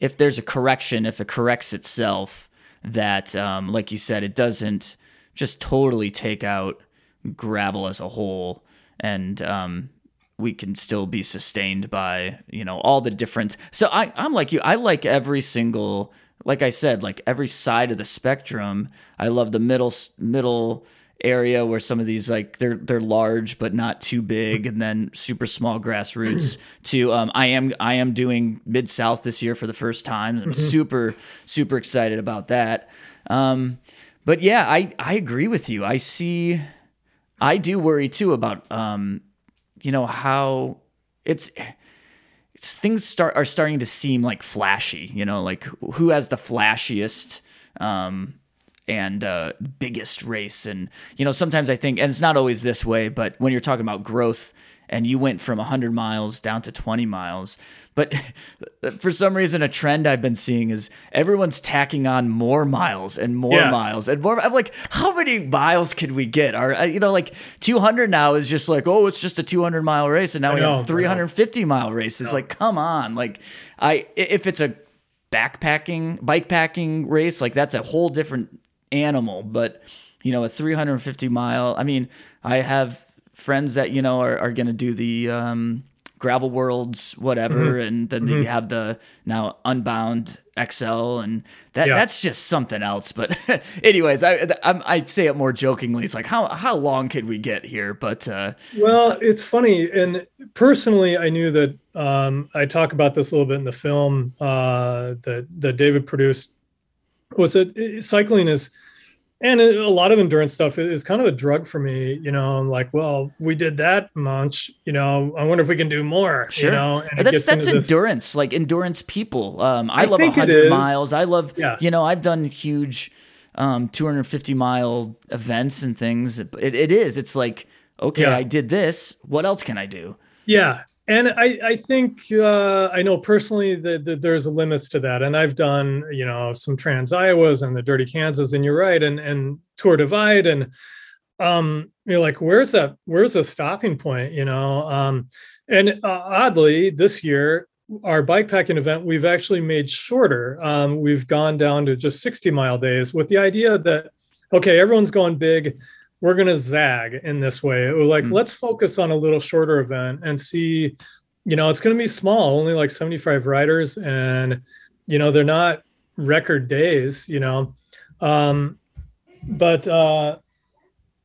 if there's a correction, if it corrects itself, that um, like you said, it doesn't just totally take out gravel as a whole and um, we can still be sustained by you know all the different so i i'm like you i like every single like i said like every side of the spectrum. I love the middle middle area where some of these like they're they're large but not too big and then super small grassroots to um i am i am doing mid south this year for the first time. I'm mm-hmm. super super excited about that. Um but yeah i i agree with you. I see i do worry too about um you know how it's it's things start are starting to seem like flashy you know like who has the flashiest um and uh, biggest race and you know sometimes i think and it's not always this way but when you're talking about growth and you went from 100 miles down to 20 miles but for some reason, a trend I've been seeing is everyone's tacking on more miles and more yeah. miles and more. I'm like, how many miles can we get? Are uh, you know, like 200 now is just like, oh, it's just a 200 mile race, and now I we know, have 350 mile races. Like, come on, like I if it's a backpacking, bike packing race, like that's a whole different animal. But you know, a 350 mile. I mean, I have friends that you know are, are going to do the um, gravel worlds whatever mm-hmm. and then mm-hmm. you have the now unbound xl and that yeah. that's just something else but anyways i i would say it more jokingly it's like how how long can we get here but uh well it's funny and personally i knew that um i talk about this a little bit in the film uh that that david produced was that cycling is and a lot of endurance stuff is kind of a drug for me you know i'm like well we did that much you know i wonder if we can do more sure. you know and that's that's endurance this. like endurance people um i, I love 100 miles i love yeah. you know i've done huge um 250 mile events and things it, it is it's like okay yeah. i did this what else can i do yeah and I, I think uh, I know personally that, that, there's limits to that, and I've done you know some Trans Iowas and the Dirty Kanzas, and you're right, and and Tour Divide, and um, you're like, where's that? Where's the stopping point? You know, um, and uh, oddly, this year our bikepacking event we've actually made shorter. Um, we've gone down to just 60 mile days with the idea that okay, everyone's going big we're going to zag in this way. like, mm let's focus on a little shorter event and see, you know, it's going to be small, only like 75 riders. And, you know, they're not record days, you know. Um, but, uh,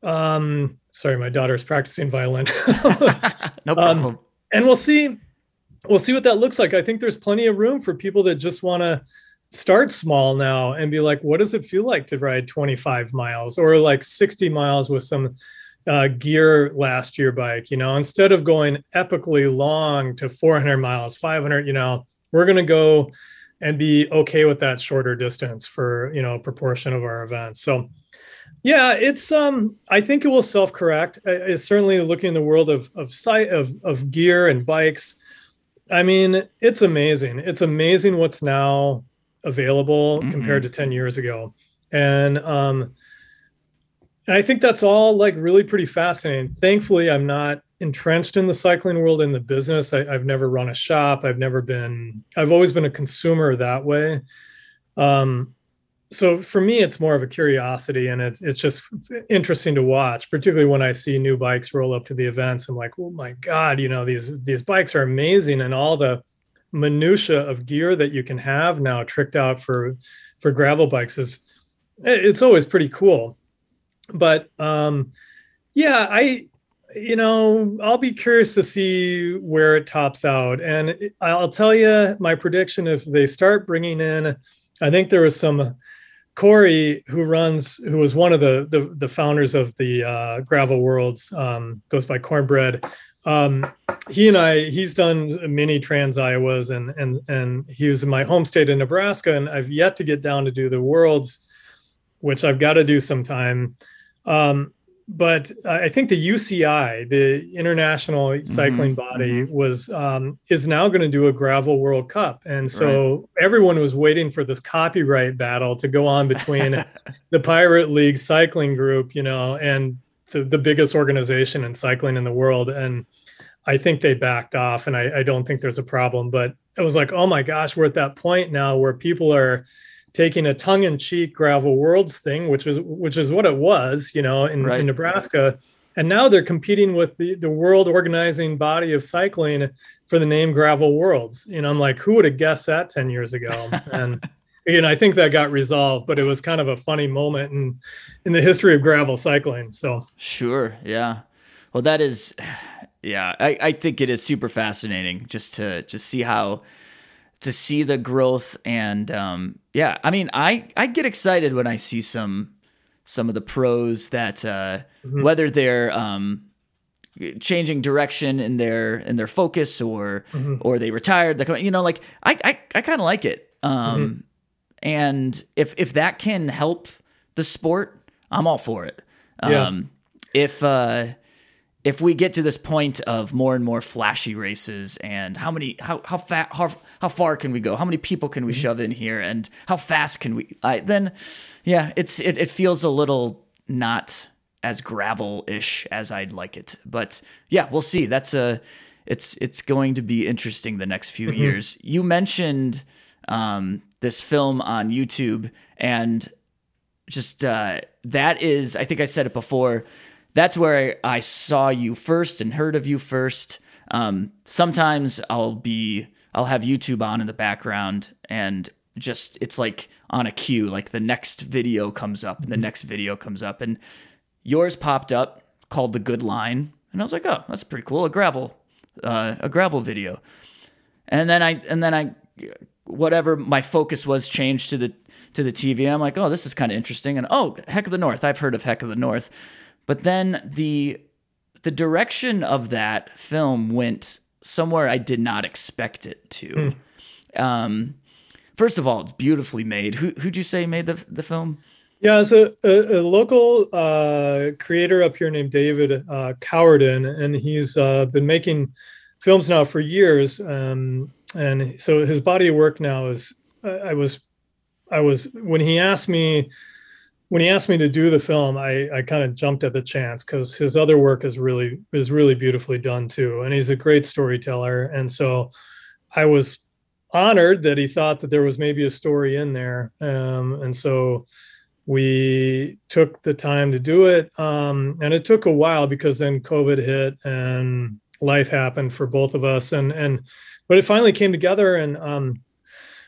um, sorry, my daughter's practicing violin. no problem. Um, and we'll see, we'll see what that looks like. I think there's plenty of room for people that just want to, start small now and be like, what does it feel like to ride 25 miles or like 60 miles with some uh, gear last year bike? You know, instead of going epically long to 400 miles, 500, you know, we're going to go and be okay with that shorter distance for, you know, a proportion of our events. So, yeah, it's um I think it will self-correct. It's certainly looking in the world of of site of of gear and bikes. I mean, it's amazing. It's amazing what's now available Mhm. compared to 10 years ago. And um and I think that's all like really pretty fascinating. Thankfully, I'm not entrenched in the cycling world in the business. I, I've never run a shop. I've never been, I've always been a consumer that way. Um, so for me, it's more of a curiosity and it's it's just interesting to watch, particularly when I see new bikes roll up to the events. I'm like, oh my God, you know, these these bikes are amazing and all the minutia of gear that you can have now tricked out for for gravel bikes is it's always pretty cool. But um yeah i you know i'll be curious to see where it tops out. And i'll tell you my prediction if they start bringing in i think there was some corey who runs who was one of the the, the founders of the uh, gravel worlds um, goes by cornbread um, he and i he's done many trans iowas and and and he was in my home state in nebraska and i've yet to get down to do the worlds which i've got to do sometime. Um, but I think the UCI, the International Cycling Body, was um, is now going to do a gravel World Cup, and so everyone was waiting for this copyright battle to go on between the Pirate League Cycling Group, you know, and the, the biggest organization in cycling in the world, and I think they backed off, and I, I don't think there's a problem. But it was like, oh my gosh, we're at that point now where people are taking a tongue-in-cheek gravel worlds thing which was which is what it was you know in, Right. in nebraska and now they're competing with the the world organizing body of cycling for the name gravel worlds you know i'm like who would have guessed that 10 years ago and you know i think that got resolved but it was kind of a funny moment in in the history of gravel cycling so Sure. Yeah. Well, that is, yeah. I, I think it is super fascinating just to just see how to see the growth and um, yeah. I mean, I I get excited when I see some some of the pros that uh, Mhm. whether they're um, changing direction in their in their focus or Mhm. or they retired. They come, you know, like I I, I kind of like it. Um, And if if that can help the sport, I'm all for it. Yeah. Um, if uh, if we get to this point of more and more flashy races and how many how how fat how, how far can we go? How many people can we shove in here? And how fast can we I, then yeah it's it, it feels a little not as gravel-ish as I'd like it. But yeah we'll see. That's a it's it's going to be interesting the next few years. You mentioned um, this film on YouTube and just uh, that is i think i said it before that's where i saw you first and heard of you first. Um, sometimes i'll be i'll have youtube on in the background and just it's like on a queue like the next video comes up and the next video comes up. And yours popped up called the good line. And i was like oh that's pretty cool. A gravel uh, a gravel video. And then I and then I whatever my focus was changed to the to the TV. I'm like, oh, this is kind of interesting, and oh, Heck of the North. I've heard of Heck of the North, but then the the direction of that film went somewhere I did not expect it to. Um, first of all, it's beautifully made. Who who'd you say made the the film? Yeah, it's a, a, a local uh, creator up here named David uh, Cowardin, and he's uh, been making films now for years. Um, and so his body of work now is, I was, I was when he asked me, when he asked me to do the film, I, I kind of jumped at the chance because his other work is really is really beautifully done too, and he's a great storyteller. And so I was honored that he thought that there was maybe a story in there, um, and so we took the time to do it um, and it took a while because then covid hit and life happened for both of us and and but it finally came together and um,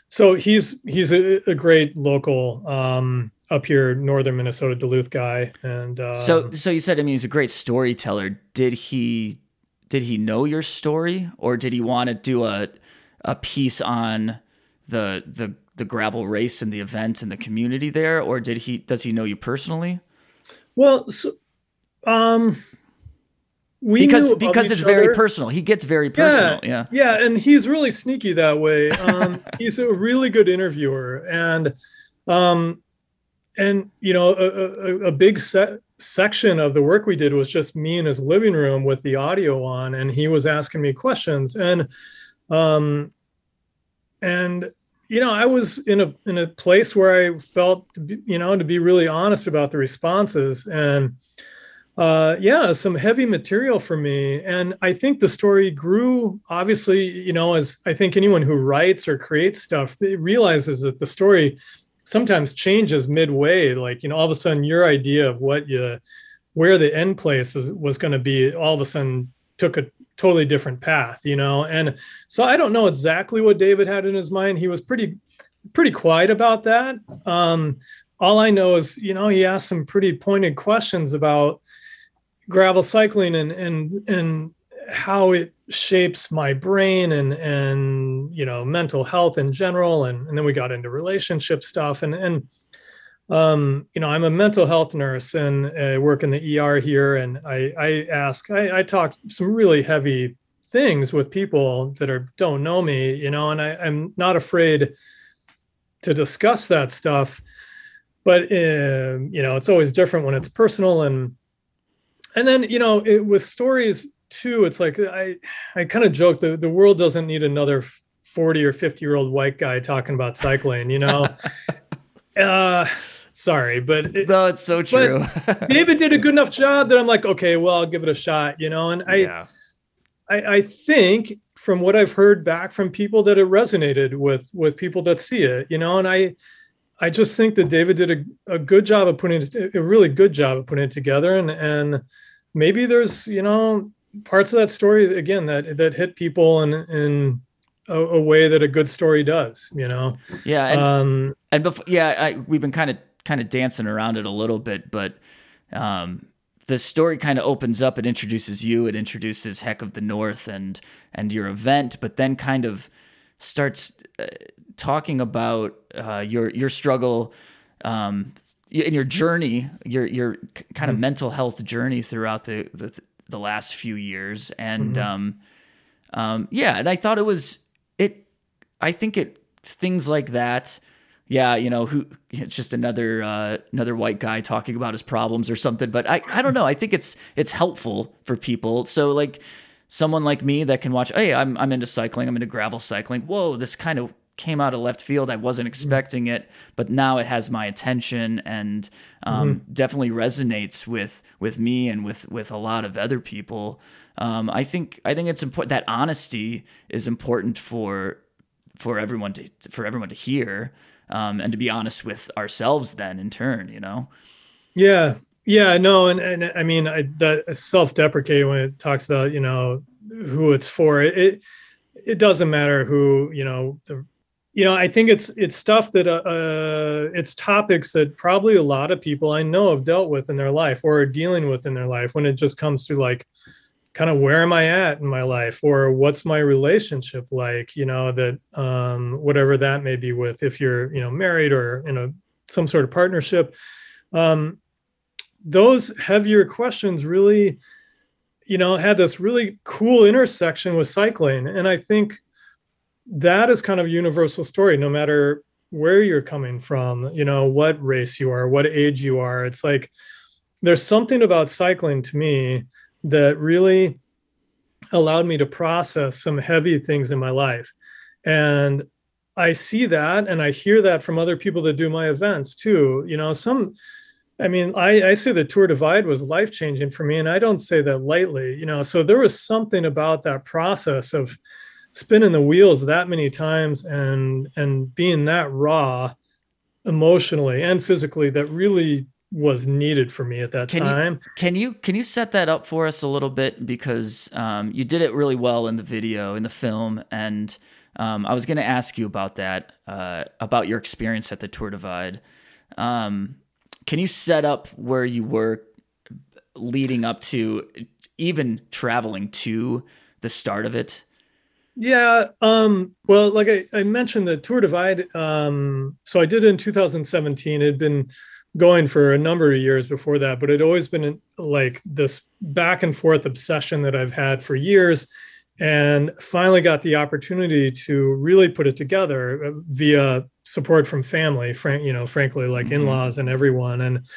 so he's he's a, a great local um, up here northern minnesota duluth guy and uh, So so you said I mean he's a great storyteller. Did he did he know your story or did he want to do a a piece on the the the gravel race and the event and the community there or did he does he know you personally? well so, um we Because because it's very personal. He gets very personal. Yeah. yeah and he's really sneaky that way um he's a really good interviewer and um and you know a, a, a big set section of the work we did was just me in his living room with the audio on and he was asking me questions and um and you know, I was in a in a place where I felt, to be, you know, to be really honest about the responses, and uh, yeah, some heavy material for me. And I think the story grew. Obviously, you know, as I think anyone who writes or creates stuff realizes that the story sometimes changes midway. Like, you know, all of a sudden, your idea of what you where the end place was was going to be, all of a sudden took a totally different path, you know. And so I don't know exactly what David had in his mind. He was pretty pretty quiet about that. Um, all I know is, you know, he asked some pretty pointed questions about gravel cycling and and and how it shapes my brain and and you know mental health in general and, and then we got into relationship stuff and and um, you know, I'm a mental health nurse and I work in the ER here. And I, I ask, I, I talk some really heavy things with people that are don't know me, you know, and I, I'm not afraid to discuss that stuff. But uh, you know, it's always different when it's personal and and then you know, it, with stories too, it's like I I kind of joke that the world doesn't need another 40 or 50 year old white guy talking about cycling, you know. uh sorry, but it, no, it's so true. David did a good enough job that I'm like, okay, well, I'll give it a shot, you know. And I, yeah. I, I think from what I've heard back from people that it resonated with with people that see it, you know. And I, I just think that David did a, a good job of putting it, a really good job of putting it together, and and maybe there's you know parts of that story again that that hit people and and a, a, way that a good story does, you know. Yeah, and, um, and before, yeah, I, we've been kind of kind of dancing around it a little bit, but um, the story kind of opens up. It introduces you. It introduces Heck of the North and and your event, but then kind of starts uh, talking about uh, your your struggle um, in your journey, your your kind of mm-hmm. mental health journey throughout the the, the last few years, and mm-hmm. um, um, yeah, and I thought it was it. I think it things like that yeah, you know, who it's just another uh, another white guy talking about his problems or something. But I, I don't know. I think it's it's helpful for people. So like someone like me that can watch, hey, I'm I'm into cycling, I'm into gravel cycling. Whoa, this kind of came out of left field. I wasn't mm-hmm. expecting it, but now it has my attention and um, mm-hmm. definitely resonates with with me and with with a lot of other people. Um, I think I think it's important that honesty is important for for everyone to for everyone to hear um, and to be honest with ourselves then in turn you know yeah yeah no and, and i mean I, that self-deprecating when it talks about you know who it's for it it doesn't matter who you know the you know i think it's it's stuff that uh, uh, it's topics that probably a lot of people i know have dealt with in their life or are dealing with in their life when it just comes to like kind of where am I at in my life or what's my relationship like, you know, that um, whatever that may be with if you're, you know, married or in a some sort of partnership. Um, those heavier questions really, you know, had this really cool intersection with cycling. And I think that is kind of a universal story, no matter where you're coming from, you know, what race you are, what age you are. It's like there's something about cycling to me that really allowed me to process some heavy things in my life. And I see that and I hear that from other people that do my events too. You know, some, I mean, I, I say the Tour Divide was life changing for me, and I don't say that lightly, you know. So there was something about that process of spinning the wheels that many times and and being that raw emotionally and physically that really was needed for me at that can time. You, can you can you set that up for us a little bit because um, you did it really well in the video in the film, and um, I was going to ask you about that uh, about your experience at the Tour Divide. Um, can you set up where you were leading up to even traveling to the start of it? Yeah. Um, well, like I, I mentioned, the Tour Divide. Um, so I did it in 2017. It had been going for a number of years before that, but it always been like this back and forth obsession that I've had for years. And finally got the opportunity to really put it together uh, via support from family, frank, you know, frankly, like mm-hmm. in-laws and everyone, and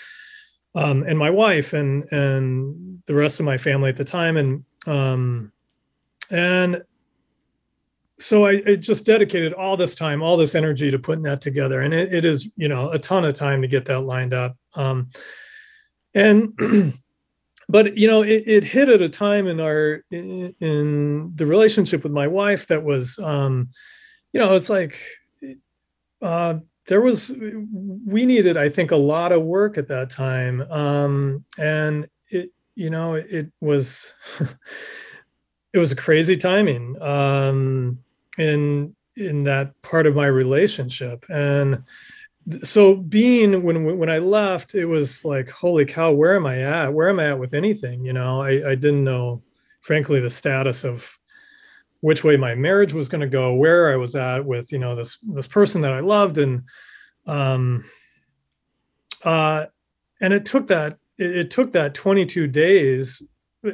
um, and my wife and and the rest of my family at the time, and um, and so I, I, just dedicated all this time, all this energy to putting that together, and it, it is you know a ton of time to get that lined up. Um, and but you know it, it, hit at a time in our in, in, the relationship with my wife that was um, you know it's like uh, there was we needed I think a lot of work at that time, um, and it you know it was. it was a crazy timing um, in in that part of my relationship. And so being when when i left it was like holy cow where am i at? Where am i at with anything? You know i i didn't know frankly the status of which way my marriage was going to go where i was at with you know this this person that i loved. And um uh and it took that it, it took that 22 days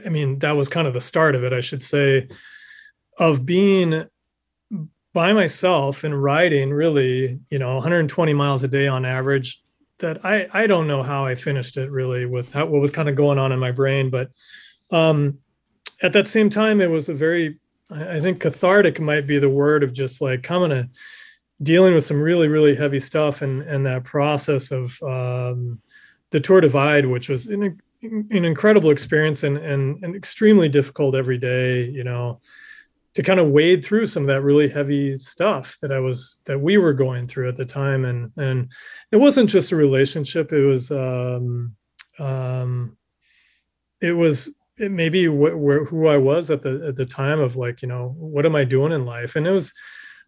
I mean, that was kind of the start of it, I should say, of being by myself and riding really, you know, 120 miles a day on average. That I I don't know how I finished it really with how, what was kind of going on in my brain, but um, at that same time, it was a very I think cathartic might be the word of just like coming to dealing with some really really heavy stuff and and that process of um, the Tour Divide, which was in an incredible experience and, and, and extremely difficult every day, you know, to kind of wade through some of that really heavy stuff that I was that we were going through at the time. And and it wasn't just a relationship. It was um um it was it maybe wh- where who I was at the at the time of like, you know, what am I doing in life? And it was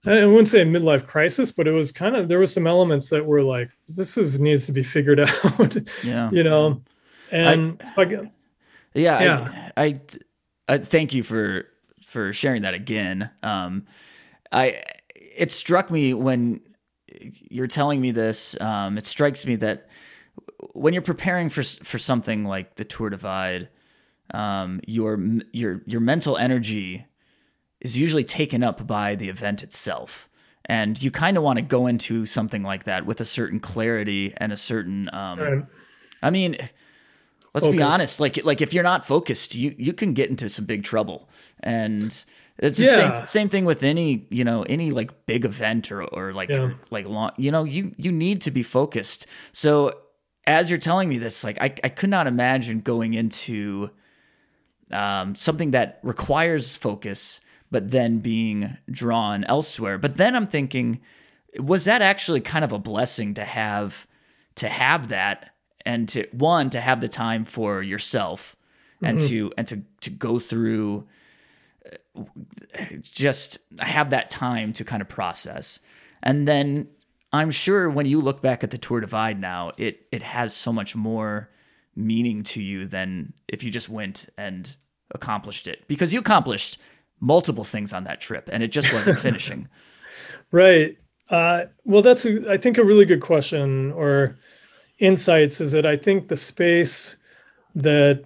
I wouldn't say a midlife crisis, but it was kind of there was some elements that were like, this is needs to be figured out. Yeah. you know and I, so I, yeah, yeah. I, I, I, thank you for for sharing that again. Um, I it struck me when you're telling me this. Um, it strikes me that when you're preparing for for something like the Tour Divide, um, your your your mental energy is usually taken up by the event itself. And you kind of want to go into something like that with a certain clarity and a certain, um, right. I mean, Let's be honest. Like like if you're not focused, you you can get into some big trouble. And it's the yeah. same same thing with any you know any like big event or or like yeah. like long you know you you need to be focused. So as you're telling me this, like I I could not imagine going into um, something that requires focus, but then being drawn elsewhere. But then I'm thinking, was that actually kind of a blessing to have to have that? And to one to have the time for yourself and mm-hmm. to and to to go through uh, just have that time to kind of process. And then i'm sure when you look back at the tour divide now it it has so much more meaning to you than if you just went and accomplished it. Because you accomplished multiple things on that trip and it just wasn't finishing. Right. Uh, well that's a, I think a really good question or insights is that I think the space that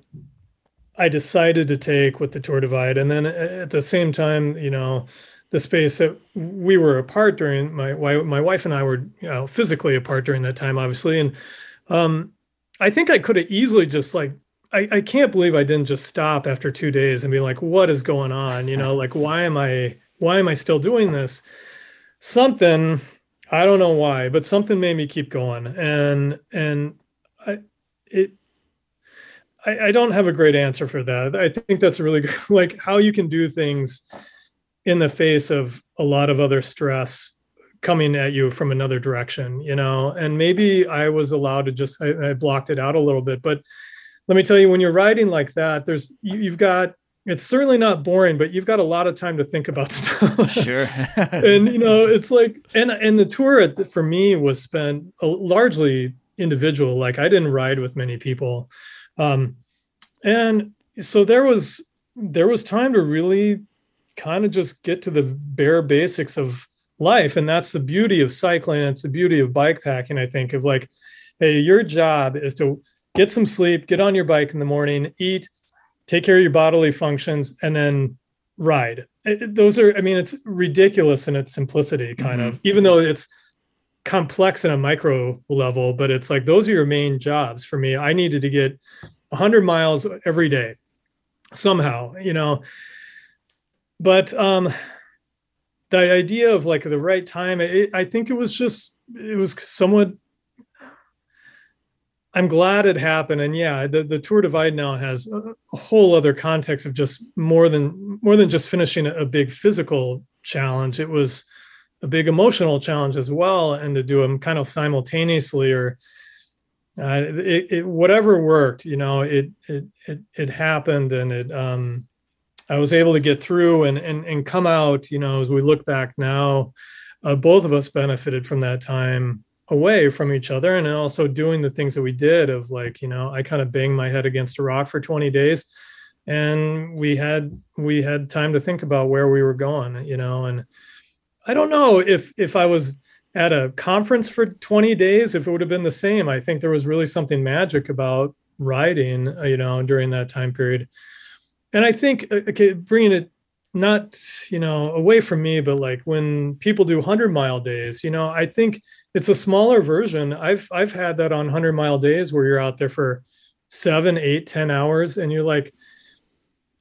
I decided to take with the Tour Divide, and then at the same time, you know, the space that we were apart during my my wife and I were you know, physically apart during that time, obviously, and um, I think I could have easily just like I, I can't believe I didn't just stop after two days and be like, what is going on? You know, like why am I why am I still doing this? Something I don't know why, but something made me keep going, and and I it. I, I don't have a great answer for that. I think that's really good, like how you can do things in the face of a lot of other stress coming at you from another direction, you know. And maybe I was allowed to just I, I blocked it out a little bit, but let me tell you, when you're writing like that, there's you, you've got it's certainly not boring, but you've got a lot of time to think about stuff. Sure. and you know, it's like, and and the tour for me was spent largely individual. Like I didn't ride with many people, um, and so there was there was time to really kind of just get to the bare basics of life, and that's the beauty of cycling. It's the beauty of bike packing. I think of like, hey, your job is to get some sleep, get on your bike in the morning, eat take care of your bodily functions, and then ride. It, those are, I mean, it's ridiculous in its simplicity, kind mm-hmm. of, even though it's complex in a micro level, but it's like those are your main jobs for me. I needed to get 100 miles every day somehow, you know. But um the idea of like the right time, it, I think it was just it was somewhat. I'm glad it happened, and yeah, the the Tour Divide now has a, a whole other context of just more than more than just finishing a big physical challenge. It was a big emotional challenge as well, and to do them kind of simultaneously or uh, it, it, whatever worked, you know, it it it it happened, and it um, I was able to get through and and and come out. You know, as we look back now, uh, both of us benefited from that time away from each other, and also doing the things that we did. Of like, you know, I kind of banged my head against a rock for 20 days, and we had we had time to think about where we were going. You know, and I don't know if if I was at a conference for 20 days if it would have been the same i think there was really something magic about riding uh, you know during that time period and i think uh, okay bringing it not you know away from me but like when people do 100 mile days you know i think it's a smaller version. I've i've had that on 100 mile days where you're out there for seven eight ten hours and you're like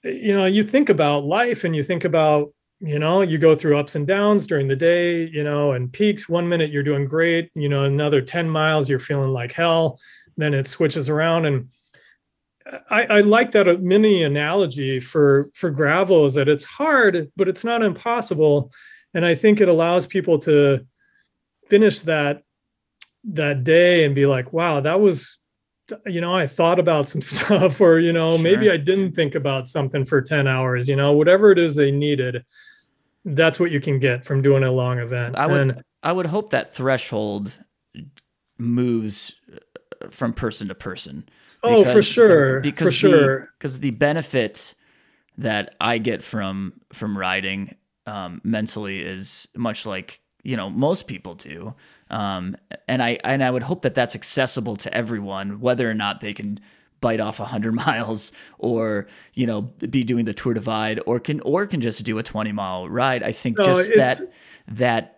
you know you think about life and you think about you know you go through ups and downs during the day you know and peaks. One minute you're doing great you know another 10 miles you're feeling like hell. Then it switches around and I, I like that mini analogy for for gravel is that it's hard but it's not impossible. And i think it allows people to finish that that day and be like wow that was you know i thought about some stuff or you know sure. maybe i didn't think about something for 10 hours you know whatever it is they needed that's what you can get from doing a long event. I would and, i would hope that threshold moves uh, from person to person oh for sure because for sure. because the, benefit that i get from from riding um, mentally is much like you know most people do. Um, and I and I would hope that that's accessible to everyone, whether or not they can bite off 100 miles or you know be doing the tour divide or can or can just do a 20 mile ride. I think no, just that that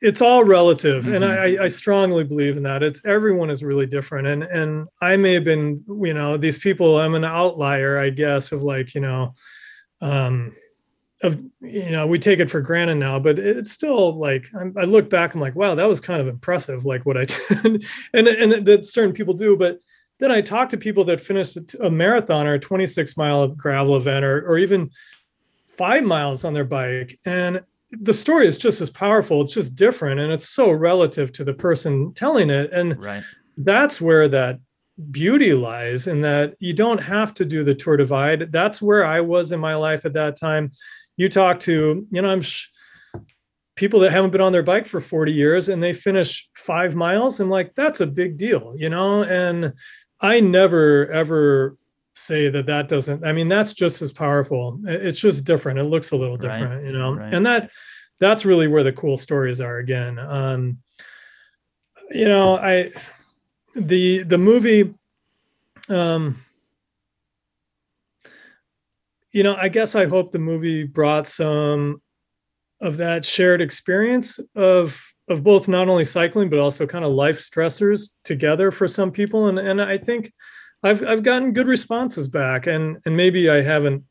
it's all relative mm-hmm. and I, I strongly believe in that it's everyone is really different and and i may have been you know these people i'm an outlier i guess of like you know um of you know we take it for granted now but it's still like i look back i'm like wow that was kind of impressive like what i did and and that certain people do but then i talk to people that finished a marathon or a 26 mile gravel event or, or even five miles on their bike and the story is just as powerful it's just different and it's so relative to the person telling it and right. that's where that beauty lies in that you don't have to do the tour divide that's where i was in my life at that time you talk to, you know, I'm sh- people that haven't been on their bike for 40 years and they finish five miles. I'm like, that's a big deal, you know? And I never, ever say that that doesn't, I mean, that's just as powerful. It's just different. It looks a little different, right. you know? Right. And that, that's really where the cool stories are again. Um, you know, I, the, the movie, um, you know, I guess I hope the movie brought some of that shared experience of of both not only cycling but also kind of life stressors together for some people and and I think I've I've gotten good responses back and and maybe I haven't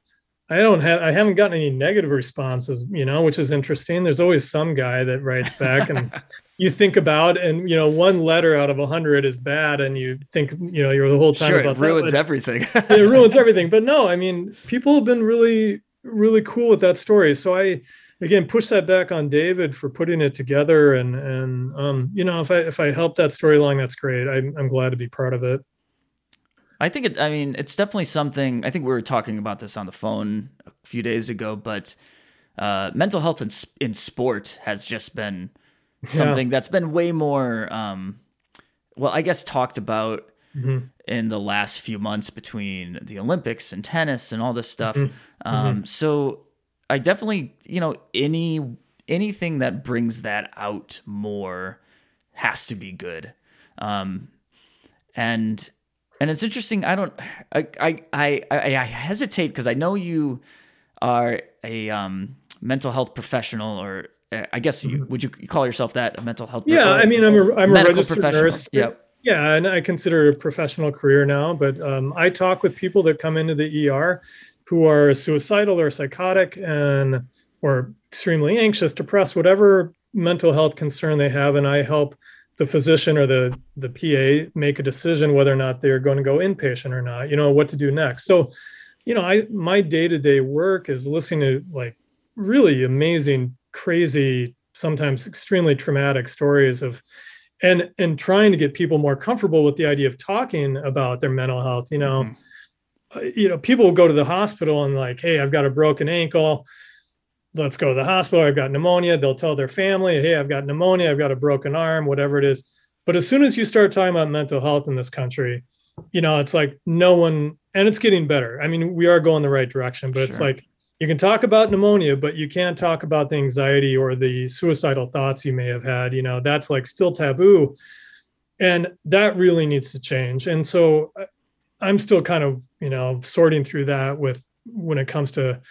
I don't have I haven't gotten any negative responses, you know, which is interesting. There's always some guy that writes back and you think about and you know one letter out of a hundred is bad and you think you know you're the whole time sure, about it ruins that, everything. it ruins everything. But no i mean people have been really really cool with that story. So i again push that back on david for putting it together and and um you know if i if i help that story along that's great. I'm, I'm glad to be part of it i think it i mean it's definitely something i think we were talking about this on the phone a few days ago but uh mental health in, in sport has just been something yeah. that's been way more um, well i guess talked about mm-hmm. in the last few months between the olympics and tennis and all this stuff mm-hmm. Um, mm-hmm. so i definitely you know any anything that brings that out more has to be good um, and and it's interesting i don't i i i, I hesitate because i know you are a um, mental health professional or I guess you mm-hmm. would you call yourself that a mental health? Yeah, I mean, I'm a I'm a registered professional. nurse. Yep. Yeah, and I consider it a professional career now. But um, I talk with people that come into the ER who are suicidal or psychotic and or extremely anxious, depressed, whatever mental health concern they have, and I help the physician or the the PA make a decision whether or not they're going to go inpatient or not. You know what to do next. So, you know, I my day to day work is listening to like really amazing, crazy, sometimes extremely traumatic stories of and and trying to get people more comfortable with the idea of talking about their mental health you know mm-hmm. you know people will go to the hospital and like hey i've got a broken ankle let's go to the hospital. I've got pneumonia. They'll tell their family, hey, I've got pneumonia. I've got a broken arm, whatever it is. But as soon as you start talking about mental health in this country, you know, it's like no one, and it's getting better. I mean, we are going the right direction, but sure. it's like you can talk about pneumonia, but you can't talk about the anxiety or the suicidal thoughts you may have had. You know, that's like still taboo. And that really needs to change. And so uh, I'm still kind of, you know, sorting through that with when it comes to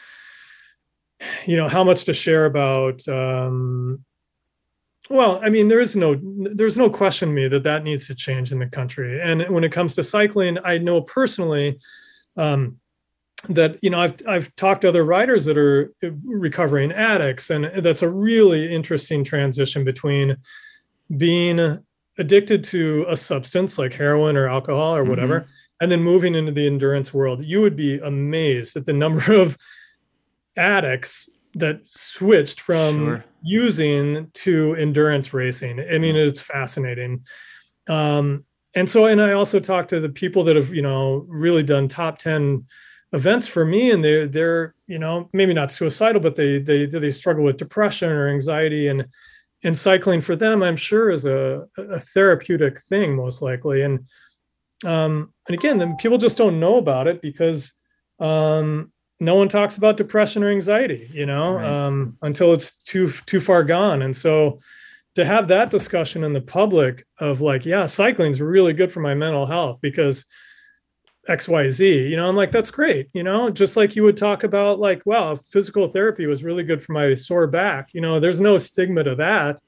you know how much to share about um, well i mean there is no there's no question to me that that needs to change in the country and when it comes to cycling i know personally um, that you know i've i've talked to other riders that are recovering addicts and that's a really interesting transition between being addicted to a substance like heroin or alcohol or whatever mm-hmm. and then moving into the endurance world you would be amazed at the number of addicts that switched from sure. using to endurance racing. I mean, it's fascinating. Um, and so, and I also talked to the people that have, you know, really done top 10 events for me and they're, they're, you know, maybe not suicidal, but they, they, they struggle with depression or anxiety and, and cycling for them, I'm sure is a, a therapeutic thing most likely. And, um, and again, then people just don't know about it because, um, no one talks about depression or anxiety you know right. um, until it's too too far gone and so to have that discussion in the public of like yeah cycling is really good for my mental health because xyz you know i'm like that's great you know just like you would talk about like wow physical therapy was really good for my sore back you know there's no stigma to that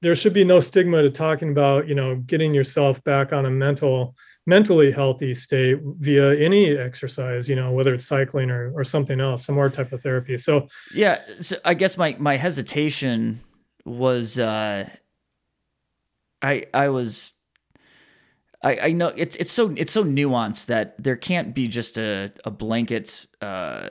there should be no stigma to talking about you know getting yourself back on a mental mentally healthy state via any exercise you know whether it's cycling or or something else some more type of therapy. So yeah so i guess my my hesitation was uh i i was I, I know it's it's so it's so nuanced that there can't be just a, a blanket uh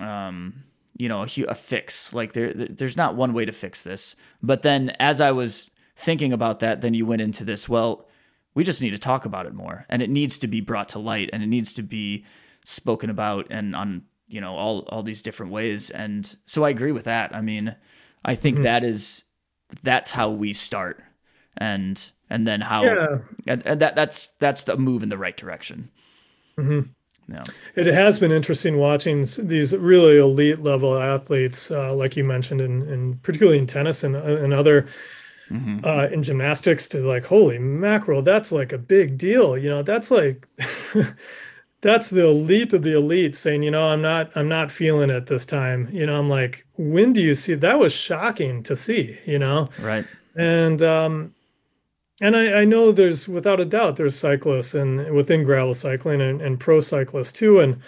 um you know a, a fix. Like there there's not one way to fix this. But then as i was thinking about that then you went into this. Well we just need to talk about it more and it needs to be brought to light and it needs to be spoken about and on you know all all these different ways and so i agree with that i mean i think mm-hmm. that is that's how we start and and then how yeah. and, and that that's that's the move in the right direction mm-hmm. Yeah. It has been interesting watching these really elite level athletes, uh, like you mentioned, and in, in, particularly in tennis and, and other mm-hmm. uh, in gymnastics, to like, holy mackerel, that's like a big deal. You know, that's like that's the elite of the elite saying, you know, I'm not I'm not feeling it this time. You know, I'm like, when do you see that was shocking to see, you know? Right. And um, and I, I, know there's without a doubt there's cyclists and within gravel cycling and, and pro cyclists too and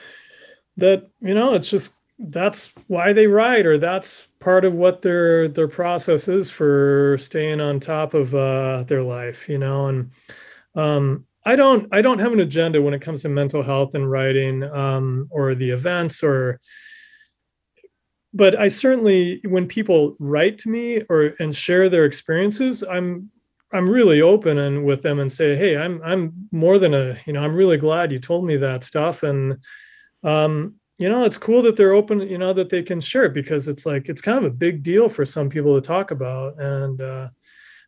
that you know it's just that's why they ride or that's part of what their their process is for staying on top of uh, their life you know? And um, i don't i don't have an agenda when it comes to mental health and writing um, or the events or but i certainly when people write to me or and share their experiences i'm I'm really open and with them and say, hey, I'm I'm more than a you know I'm really glad you told me that stuff. And um you know it's cool that they're open you know that they can share it because it's like it's kind of a big deal for some people to talk about and uh,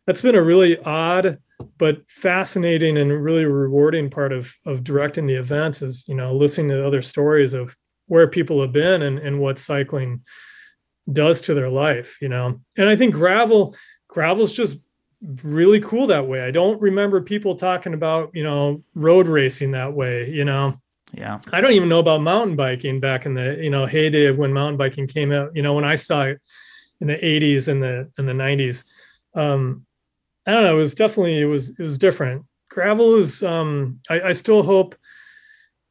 that's been a really odd but fascinating and really rewarding part of of directing the events is you know listening to other stories of where people have been and and what cycling does to their life you know and I think gravel gravel's just really cool that way. I don't remember people talking about, you know, road racing that way, you know. Yeah. I don't even know about mountain biking back in the, you know, heyday of when mountain biking came out, you know, when I saw it in the 80s and the in the 90s. Um I don't know, it was definitely it was it was different. Gravel is um I, I still hope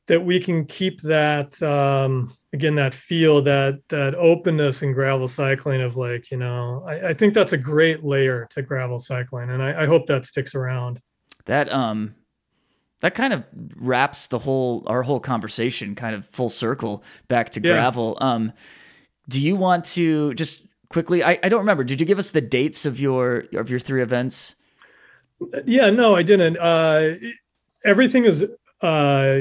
that we can keep that um, again that feel that that openness in gravel cycling of like you know I, I think that's a great layer to gravel cycling and I, I hope that sticks around that um that kind of wraps the whole our whole conversation kind of full circle back to Yeah. gravel. Um do you want to just quickly I, I don't remember did you give us the dates of your of your three events? Yeah no i didn't. Uh everything is uh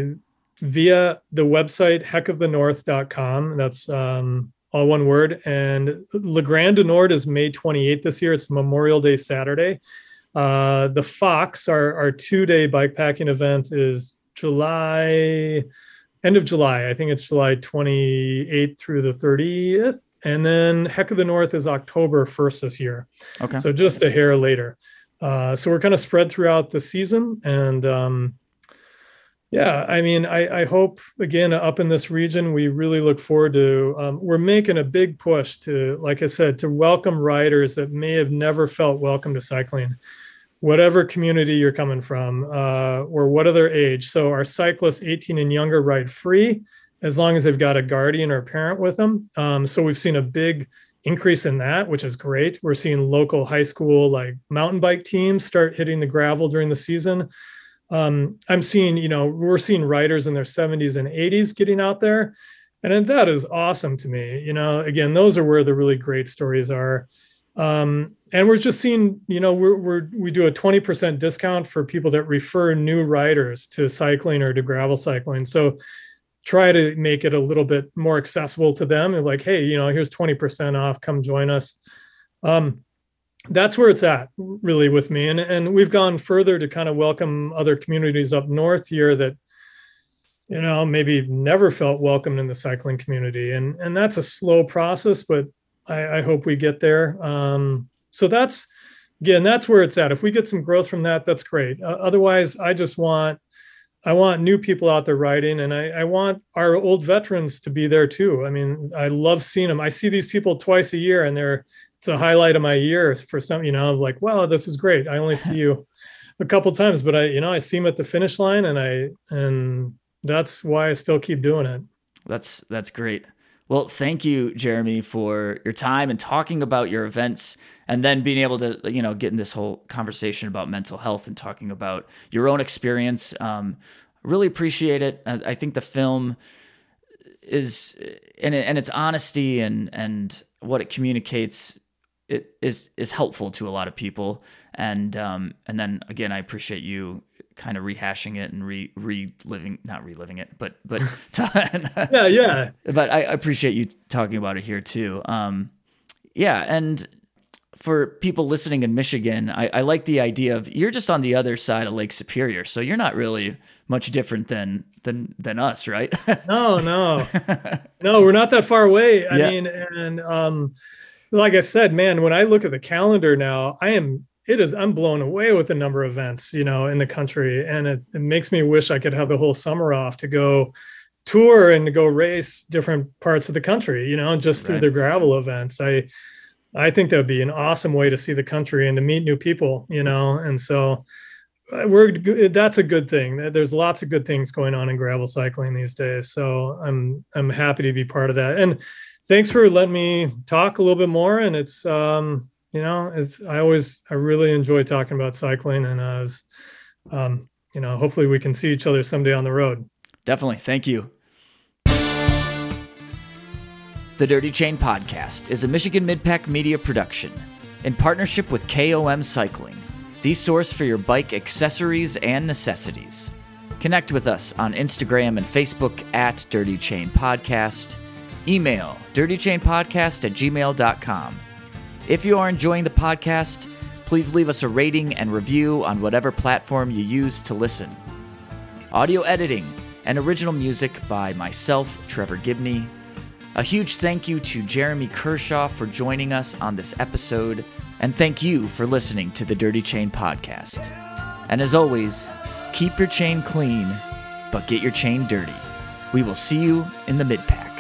via the website heckofthenorth.com that's um all one word. And le grand du nord is may 28th this year. It's memorial day saturday uh the fox our our two-day bikepacking event is july end of july i think it's july 28th through the 30th and then heck of the north is october 1st this year okay so just a hair later. Uh, so we're kind of spread throughout the season, and um, yeah, I mean, I, I hope again up in this region, we really look forward to. Um, we're making a big push to, like I said, to welcome riders that may have never felt welcome to cycling, whatever community you're coming from, uh, or what other age. So our cyclists 18 and younger ride free as long as they've got a guardian or a parent with them. Um, so we've seen a big increase in that, which is great. We're seeing local high school like mountain bike teams start hitting the gravel during the season. Um, I'm seeing, you know, we're seeing riders in their 70s and 80s getting out there. And that is awesome to me. You know, again, those are where the really great stories are. Um, and we're just seeing, you know, we're, we're we do a 20% discount for people that refer new riders to cycling or to gravel cycling. So try to make it a little bit more accessible to them and like hey you know here's 20% off come join us. Um, that's where it's at really with me. And and we've gone further to kind of welcome other communities up north here that you know maybe never felt welcomed in the cycling community. And and that's a slow process but i, I hope we get there um, so that's again that's where it's at if we get some growth from that that's great uh, otherwise i just want I want new people out there riding, and I, I, want our old veterans to be there too. I mean, I love seeing them. I see these people twice a year, and they're it's a highlight of my year for some. You know, I'm like, wow, this is great. I only see you a couple times, but I, you know, I see them at the finish line, and I and that's why I still keep doing it. That's that's great. Well, thank you, Jeremy, for your time and talking about your events and then being able to, you know, get in this whole conversation about mental health and talking about your own experience. Um, really appreciate it. I, think the film is, and, and its honesty and, and what it communicates it is, is helpful to a lot of people. And, um, and then again, I appreciate you kind of rehashing it and re reliving not reliving it but but yeah yeah. But I appreciate you talking about it here too. Um yeah and for people listening in Michigan I, I like the idea of you're just on the other side of Lake Superior so you're not really much different than than than us right? No no. No we're not that far away. I Yeah. mean and um like I said man when I look at the calendar now I am it is i'm blown away with the number of events you know in the country. And it, it makes me wish i could have the whole summer off to go tour and to go race different parts of the country you know just through Right. the gravel events. I i think that would be an awesome way to see the country and to meet new people you know. And so uh, we're that's a good thing. There's lots of good things going on in gravel cycling these days. So i'm i'm happy to be part of that. And thanks for letting me talk a little bit more. And it's um you know it's i always i really enjoy talking about cycling and as um you know hopefully we can see each other someday on the road definitely thank you the Dirty Chain Podcast is a Michigan Midpack Media production in partnership with KOM Cycling, the source for your bike accessories and necessities. Connect with us on Instagram and Facebook at Dirty Chain Podcast. Email dirtychainpodcast at gmail.com. If you are enjoying the podcast, please leave us a rating and review on whatever platform you use to listen. Audio editing and original music by myself, Trevor Gibney. A huge thank you to Jeremy Kershaw for joining us on this episode, and thank you for listening to the Dirty Chain Podcast. And as always, keep your chain clean, but get your chain dirty. We will see you in the mid pack.